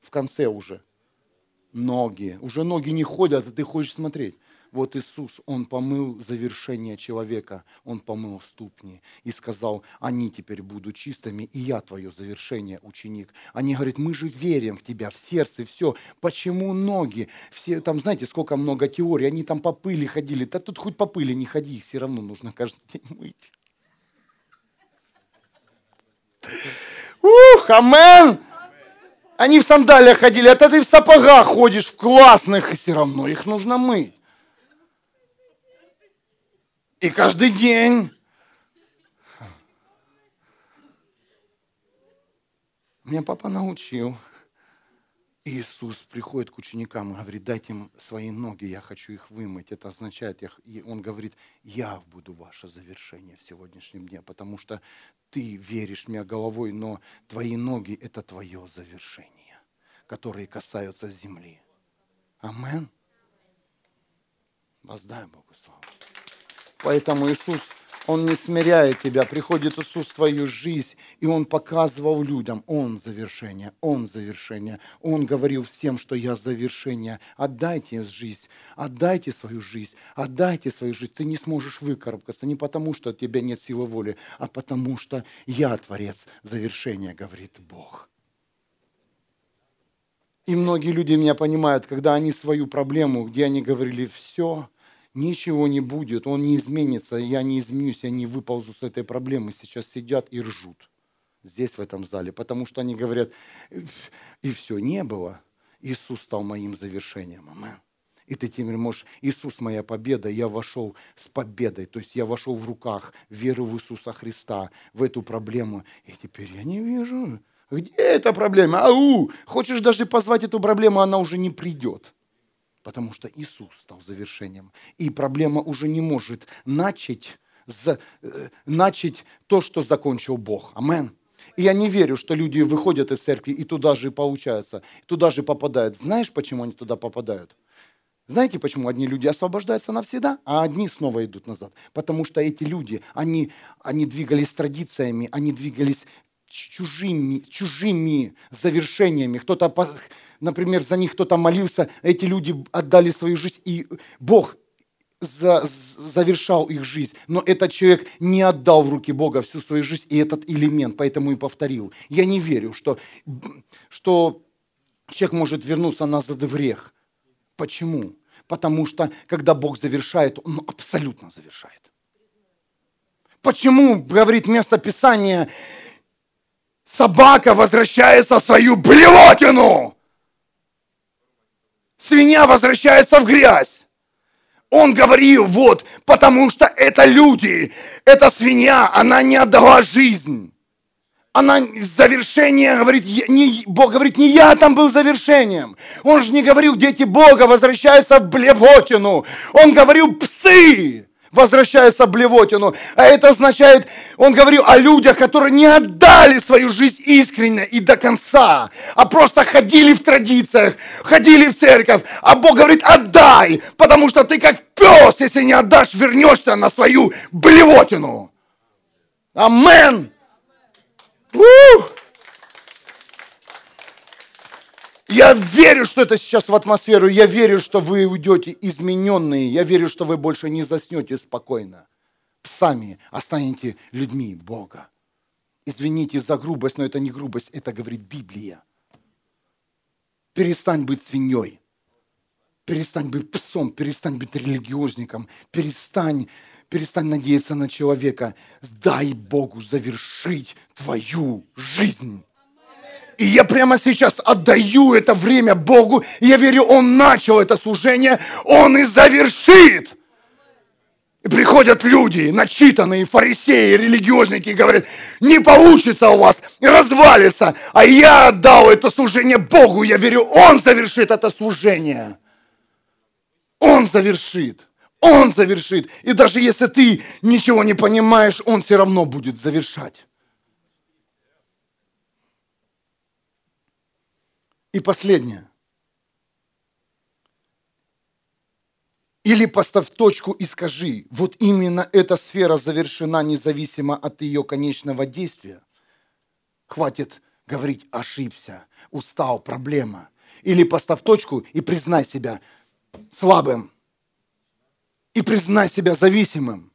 в конце уже. Ноги. Уже ноги не ходят, а ты хочешь смотреть. Вот Иисус, Он помыл завершение человека, Он помыл ступни и сказал, они теперь будут чистыми, и я твое завершение, ученик. Они говорят, мы же верим в тебя, в сердце, все. Почему ноги? Все, там знаете, сколько много теорий, они там по пыли ходили. Да тут хоть по пыли не ходи, их все равно нужно каждый [laughs] день мыть. Ух, амен! Они в сандалиях ходили, а ты в сапогах ходишь, в классных, и все равно их нужно мыть. И каждый день. Меня папа научил. Иисус приходит к ученикам и говорит, дайте им свои ноги, я хочу их вымыть. Это означает, он говорит, я буду ваше завершение в сегодняшнем дне, потому что ты веришь мне головой, но твои ноги – это твое завершение, которые касаются земли. Амен. Воздай Богу славу. Поэтому Иисус он не смиряет тебя. Приходит Иисус в твою жизнь, и Он показывал людям, Он завершение, Он завершение. Он говорил всем, что я завершение. Отдайте жизнь, отдайте свою жизнь, отдайте свою жизнь. Ты не сможешь выкарабкаться не потому, что от тебя нет силы воли, а потому что я Творец завершения, говорит Бог. И многие люди меня понимают, когда они свою проблему, где они говорили, все, ничего не будет, он не изменится, я не изменюсь, я не выползу с этой проблемы. Сейчас сидят и ржут здесь, в этом зале, потому что они говорят, и все, не было. Иисус стал моим завершением. Амен. И ты теперь можешь, Иисус моя победа, я вошел с победой, то есть я вошел в руках веры в Иисуса Христа, в эту проблему, и теперь я не вижу, где эта проблема? Ау! Хочешь даже позвать эту проблему, она уже не придет потому что Иисус стал завершением. И проблема уже не может начать, за, э, начать то, что закончил Бог. Амен. И я не верю, что люди выходят из церкви и туда же получаются, туда же попадают. Знаешь, почему они туда попадают? Знаете, почему одни люди освобождаются навсегда, а одни снова идут назад? Потому что эти люди, они, они двигались традициями, они двигались чужими, чужими завершениями. Кто-то например, за них кто-то молился, эти люди отдали свою жизнь, и Бог за, завершал их жизнь. Но этот человек не отдал в руки Бога всю свою жизнь и этот элемент, поэтому и повторил. Я не верю, что, что человек может вернуться назад в грех. Почему? Потому что, когда Бог завершает, Он абсолютно завершает. Почему, говорит место Писания, собака возвращается в свою блевотину? свинья возвращается в грязь. Он говорил, вот, потому что это люди, эта свинья, она не отдала жизнь. Она завершение, говорит, не, Бог говорит, не я там был завершением. Он же не говорил, дети Бога возвращаются в блевотину. Он говорил, псы возвращаются в блевотину. А это означает, он говорил о людях, которые не отдали свою жизнь искренне и до конца, а просто ходили в традициях, ходили в церковь. А Бог говорит, отдай, потому что ты как пес, если не отдашь, вернешься на свою блевотину. Амен. Ух! Я верю, что это сейчас в атмосферу. Я верю, что вы уйдете измененные. Я верю, что вы больше не заснете спокойно. псами, а станете людьми Бога. Извините за грубость, но это не грубость, это говорит Библия. Перестань быть свиньей. Перестань быть псом, перестань быть религиозником, перестань, перестань надеяться на человека. Дай Богу завершить твою жизнь. И я прямо сейчас отдаю это время Богу. я верю, Он начал это служение, Он и завершит. И приходят люди, начитанные фарисеи, религиозники, и говорят, не получится у вас, развалится. А я отдал это служение Богу, я верю, Он завершит это служение. Он завершит. Он завершит. И даже если ты ничего не понимаешь, Он все равно будет завершать. И последнее. Или поставь точку и скажи, вот именно эта сфера завершена независимо от ее конечного действия. Хватит говорить ошибся, устал, проблема. Или поставь точку и признай себя слабым. И признай себя зависимым.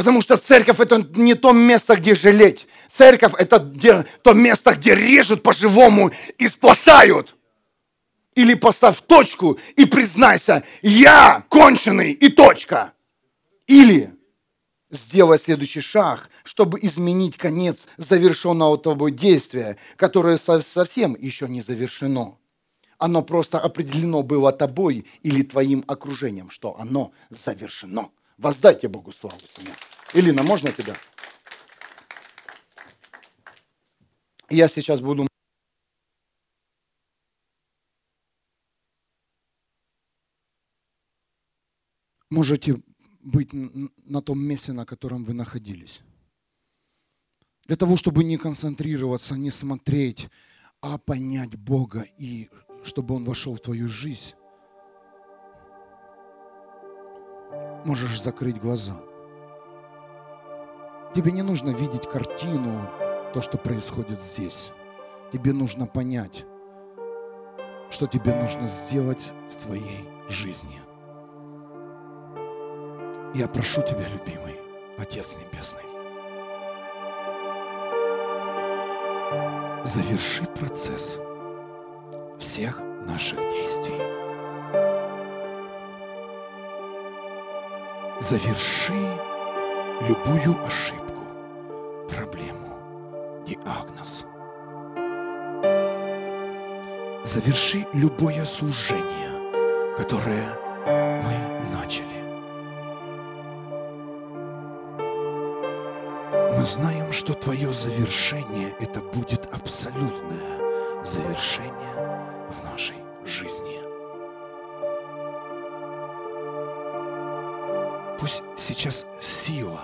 Потому что церковь это не то место, где жалеть. Церковь это где, то место, где режут по-живому и спасают. Или поставь точку и признайся, я конченый и точка. Или сделай следующий шаг, чтобы изменить конец завершенного тобой действия, которое совсем еще не завершено. Оно просто определено было тобой или твоим окружением, что оно завершено. Воздайте Богу славу, Сыня. Илина, можно тебя? Я сейчас буду... Можете быть на том месте, на котором вы находились. Для того, чтобы не концентрироваться, не смотреть, а понять Бога и чтобы Он вошел в твою жизнь, можешь закрыть глаза. Тебе не нужно видеть картину, то, что происходит здесь. Тебе нужно понять, что тебе нужно сделать с твоей жизнью. Я прошу тебя, любимый Отец Небесный, заверши процесс всех наших действий. Заверши любую ошибку, проблему, диагноз. Заверши любое служение, которое мы начали. Мы знаем, что Твое завершение – это будет абсолютное завершение в нашей жизни. Пусть сейчас сила,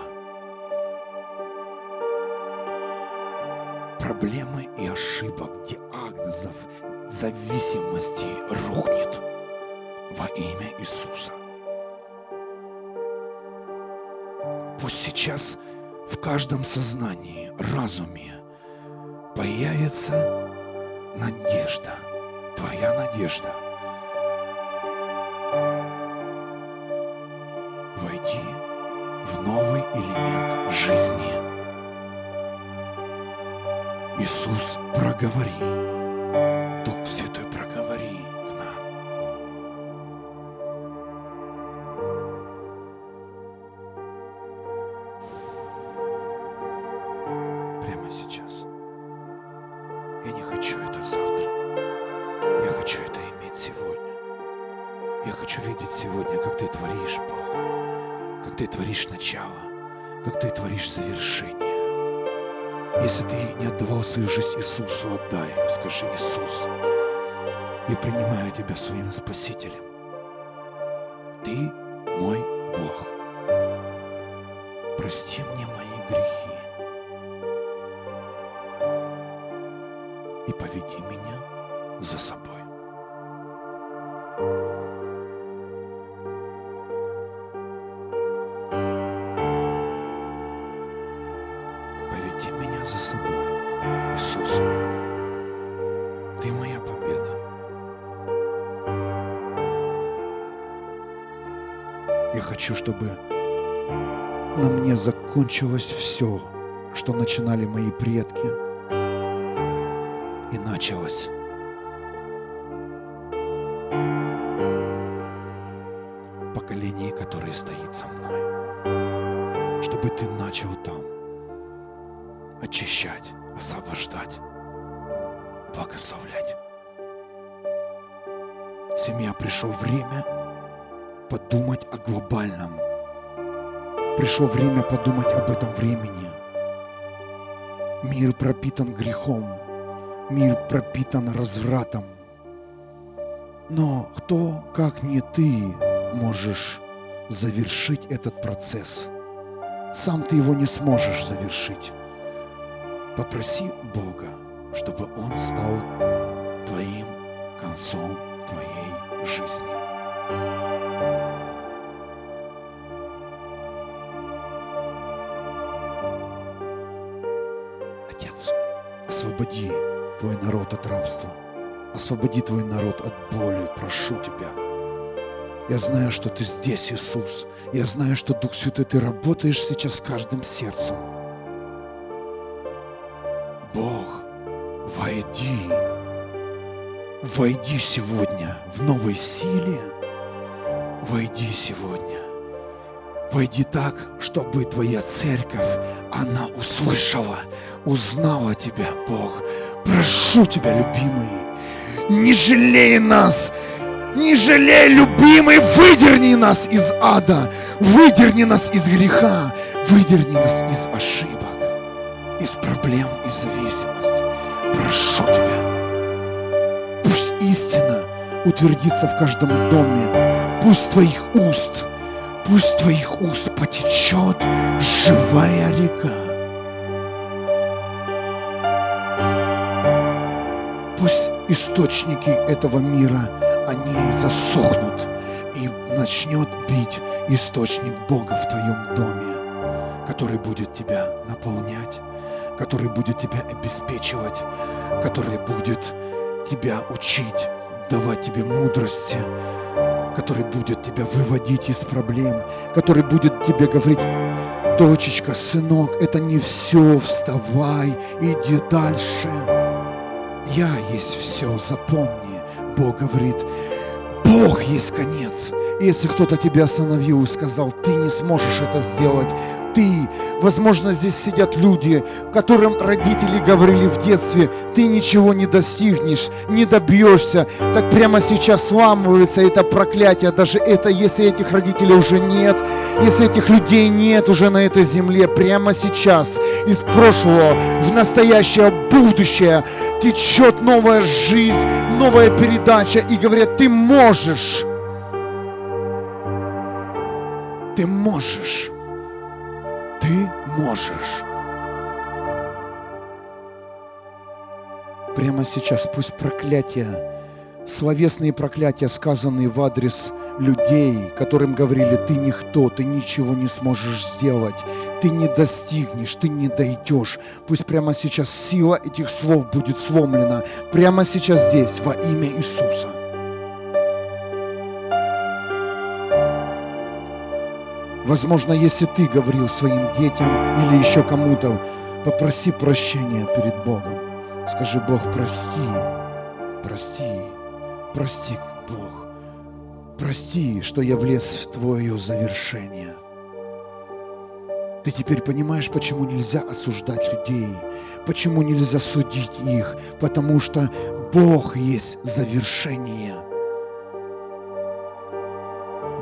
проблемы и ошибок, диагнозов, зависимости рухнет во имя Иисуса. Пусть сейчас в каждом сознании, разуме появится надежда, твоя надежда – жизнь Иисусу, отдай. Скажи, Иисус, я принимаю Тебя своим Спасителем. Ты мой Бог. Прости мне мои грехи. И поведи меня за собой. Хочу, чтобы на мне закончилось все, что начинали мои предки. И началось. Пропитан развратом. Но кто, как не ты, можешь завершить этот процесс? Сам ты его не сможешь завершить. Попроси Бога, чтобы Он стал твоим концом твоей жизни. Отец, освободи твой народ от рабства. Освободи твой народ от боли, прошу тебя. Я знаю, что ты здесь, Иисус. Я знаю, что Дух Святой, ты работаешь сейчас с каждым сердцем. Бог, войди, войди сегодня в новой силе, войди сегодня. Войди так, чтобы твоя церковь, она услышала, узнала тебя, Бог. Прошу тебя, любимый, не жалей нас, не жалей, любимый, выдерни нас из ада, выдерни нас из греха, выдерни нас из ошибок, из проблем и зависимости. Прошу тебя, пусть истина утвердится в каждом доме, пусть твоих уст, пусть твоих уст потечет живая река. Источники этого мира, они засохнут и начнет бить источник Бога в твоем доме, который будет тебя наполнять, который будет тебя обеспечивать, который будет тебя учить, давать тебе мудрости, который будет тебя выводить из проблем, который будет тебе говорить, дочечка, сынок, это не все, вставай, иди дальше. Я есть все, запомни. Бог говорит, Бог есть конец. Если кто-то тебя остановил и сказал, ты не сможешь это сделать, ты, возможно, здесь сидят люди, которым родители говорили в детстве, ты ничего не достигнешь, не добьешься, так прямо сейчас сламывается это проклятие, даже это, если этих родителей уже нет, если этих людей нет уже на этой земле, прямо сейчас из прошлого в настоящее будущее течет новая жизнь, новая передача, и говорят, ты можешь. Ты можешь. Ты можешь. Прямо сейчас пусть проклятия, словесные проклятия, сказанные в адрес людей, которым говорили, ты никто, ты ничего не сможешь сделать, ты не достигнешь, ты не дойдешь. Пусть прямо сейчас сила этих слов будет сломлена, прямо сейчас здесь, во имя Иисуса. Возможно, если ты говорил своим детям или еще кому-то, попроси прощения перед Богом. Скажи, Бог, прости, прости, прости, Бог. Прости, что я влез в Твое завершение. Ты теперь понимаешь, почему нельзя осуждать людей, почему нельзя судить их, потому что Бог есть завершение –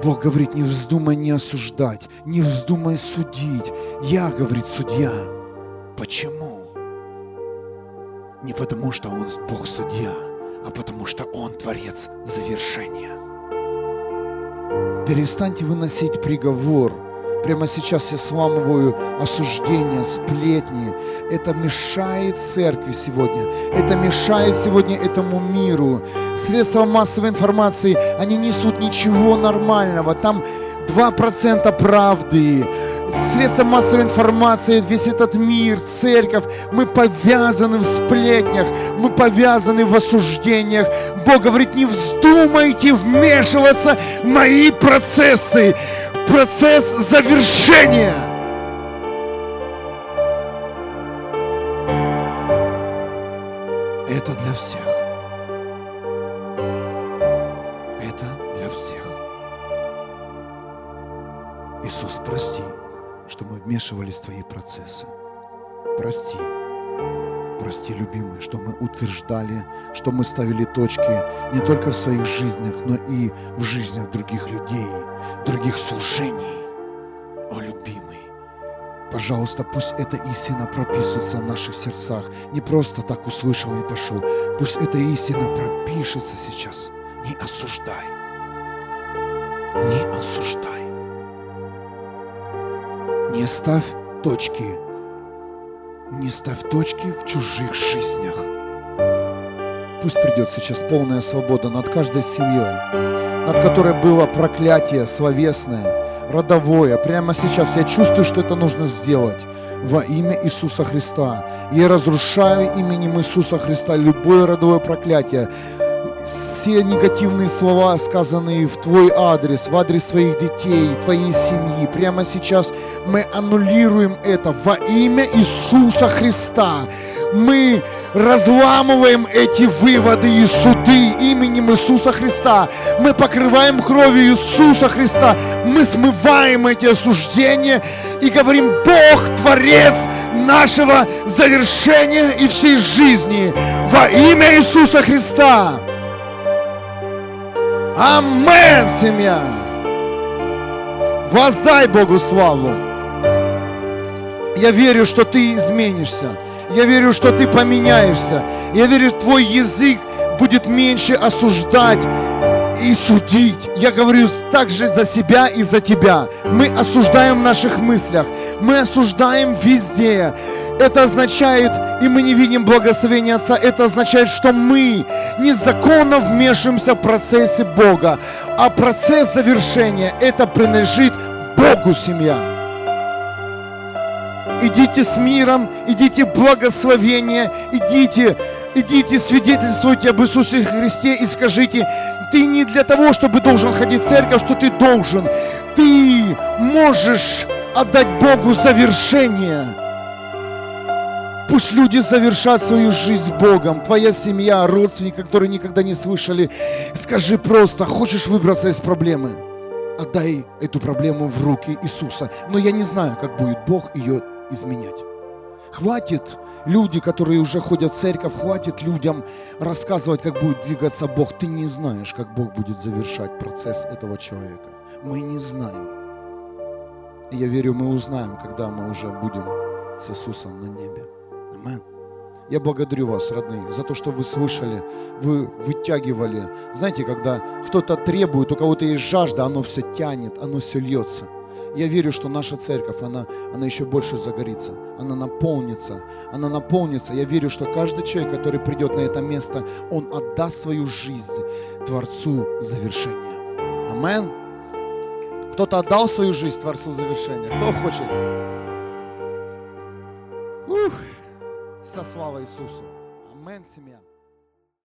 Бог говорит, не вздумай не осуждать, не вздумай судить. Я, говорит судья. Почему? Не потому, что Он Бог судья, а потому, что Он творец завершения. Перестаньте выносить приговор – Прямо сейчас я сламываю осуждение, сплетни. Это мешает церкви сегодня. Это мешает сегодня этому миру. Средства массовой информации, они несут ничего нормального. Там 2% правды. Средства массовой информации, весь этот мир, церковь, мы повязаны в сплетнях, мы повязаны в осуждениях. Бог говорит, не вздумайте вмешиваться в мои процессы процесс завершения. Это для всех. Это для всех. Иисус, прости, что мы вмешивались в Твои процессы. Прости. Прости, любимый, что мы утверждали, что мы ставили точки не только в своих жизнях, но и в жизнях других людей, других служений. О, любимый, пожалуйста, пусть эта истина прописывается в наших сердцах. Не просто так услышал и пошел. Пусть эта истина пропишется сейчас. Не осуждай. Не осуждай. Не ставь точки не ставь точки в чужих жизнях. Пусть придет сейчас полная свобода над каждой семьей, над которой было проклятие словесное, родовое. Прямо сейчас я чувствую, что это нужно сделать во имя Иисуса Христа. Я разрушаю именем Иисуса Христа любое родовое проклятие, все негативные слова, сказанные в твой адрес, в адрес твоих детей, твоей семьи, прямо сейчас мы аннулируем это во имя Иисуса Христа. Мы разламываем эти выводы и суды именем Иисуса Христа. Мы покрываем кровью Иисуса Христа. Мы смываем эти осуждения и говорим, Бог, Творец нашего завершения и всей жизни во имя Иисуса Христа. Амен, семья! Воздай Богу славу. Я верю, что ты изменишься. Я верю, что ты поменяешься. Я верю, твой язык будет меньше осуждать и судить. Я говорю также за себя и за тебя. Мы осуждаем в наших мыслях. Мы осуждаем везде. Это означает, и мы не видим благословения Отца, это означает, что мы незаконно вмешиваемся в процессе Бога. А процесс завершения, это принадлежит Богу, семья. Идите с миром, идите благословение, идите, идите свидетельствуйте об Иисусе Христе и скажите, ты не для того, чтобы должен ходить в церковь, что ты должен. Ты можешь отдать Богу завершение Пусть люди завершат свою жизнь Богом. Твоя семья, родственники, которые никогда не слышали. Скажи просто, хочешь выбраться из проблемы? Отдай эту проблему в руки Иисуса. Но я не знаю, как будет Бог ее изменять. Хватит люди, которые уже ходят в церковь, хватит людям рассказывать, как будет двигаться Бог. Ты не знаешь, как Бог будет завершать процесс этого человека. Мы не знаем. Я верю, мы узнаем, когда мы уже будем с Иисусом на небе. Амен. Я благодарю вас, родные, за то, что вы слышали, вы вытягивали. Знаете, когда кто-то требует, у кого-то есть жажда, оно все тянет, оно все льется. Я верю, что наша церковь, она, она еще больше загорится, она наполнится, она наполнится. Я верю, что каждый человек, который придет на это место, он отдаст свою жизнь Творцу завершения. Амен. Кто-то отдал свою жизнь Творцу завершения. Кто хочет? Ух со славой Иисусу. Амен, семья.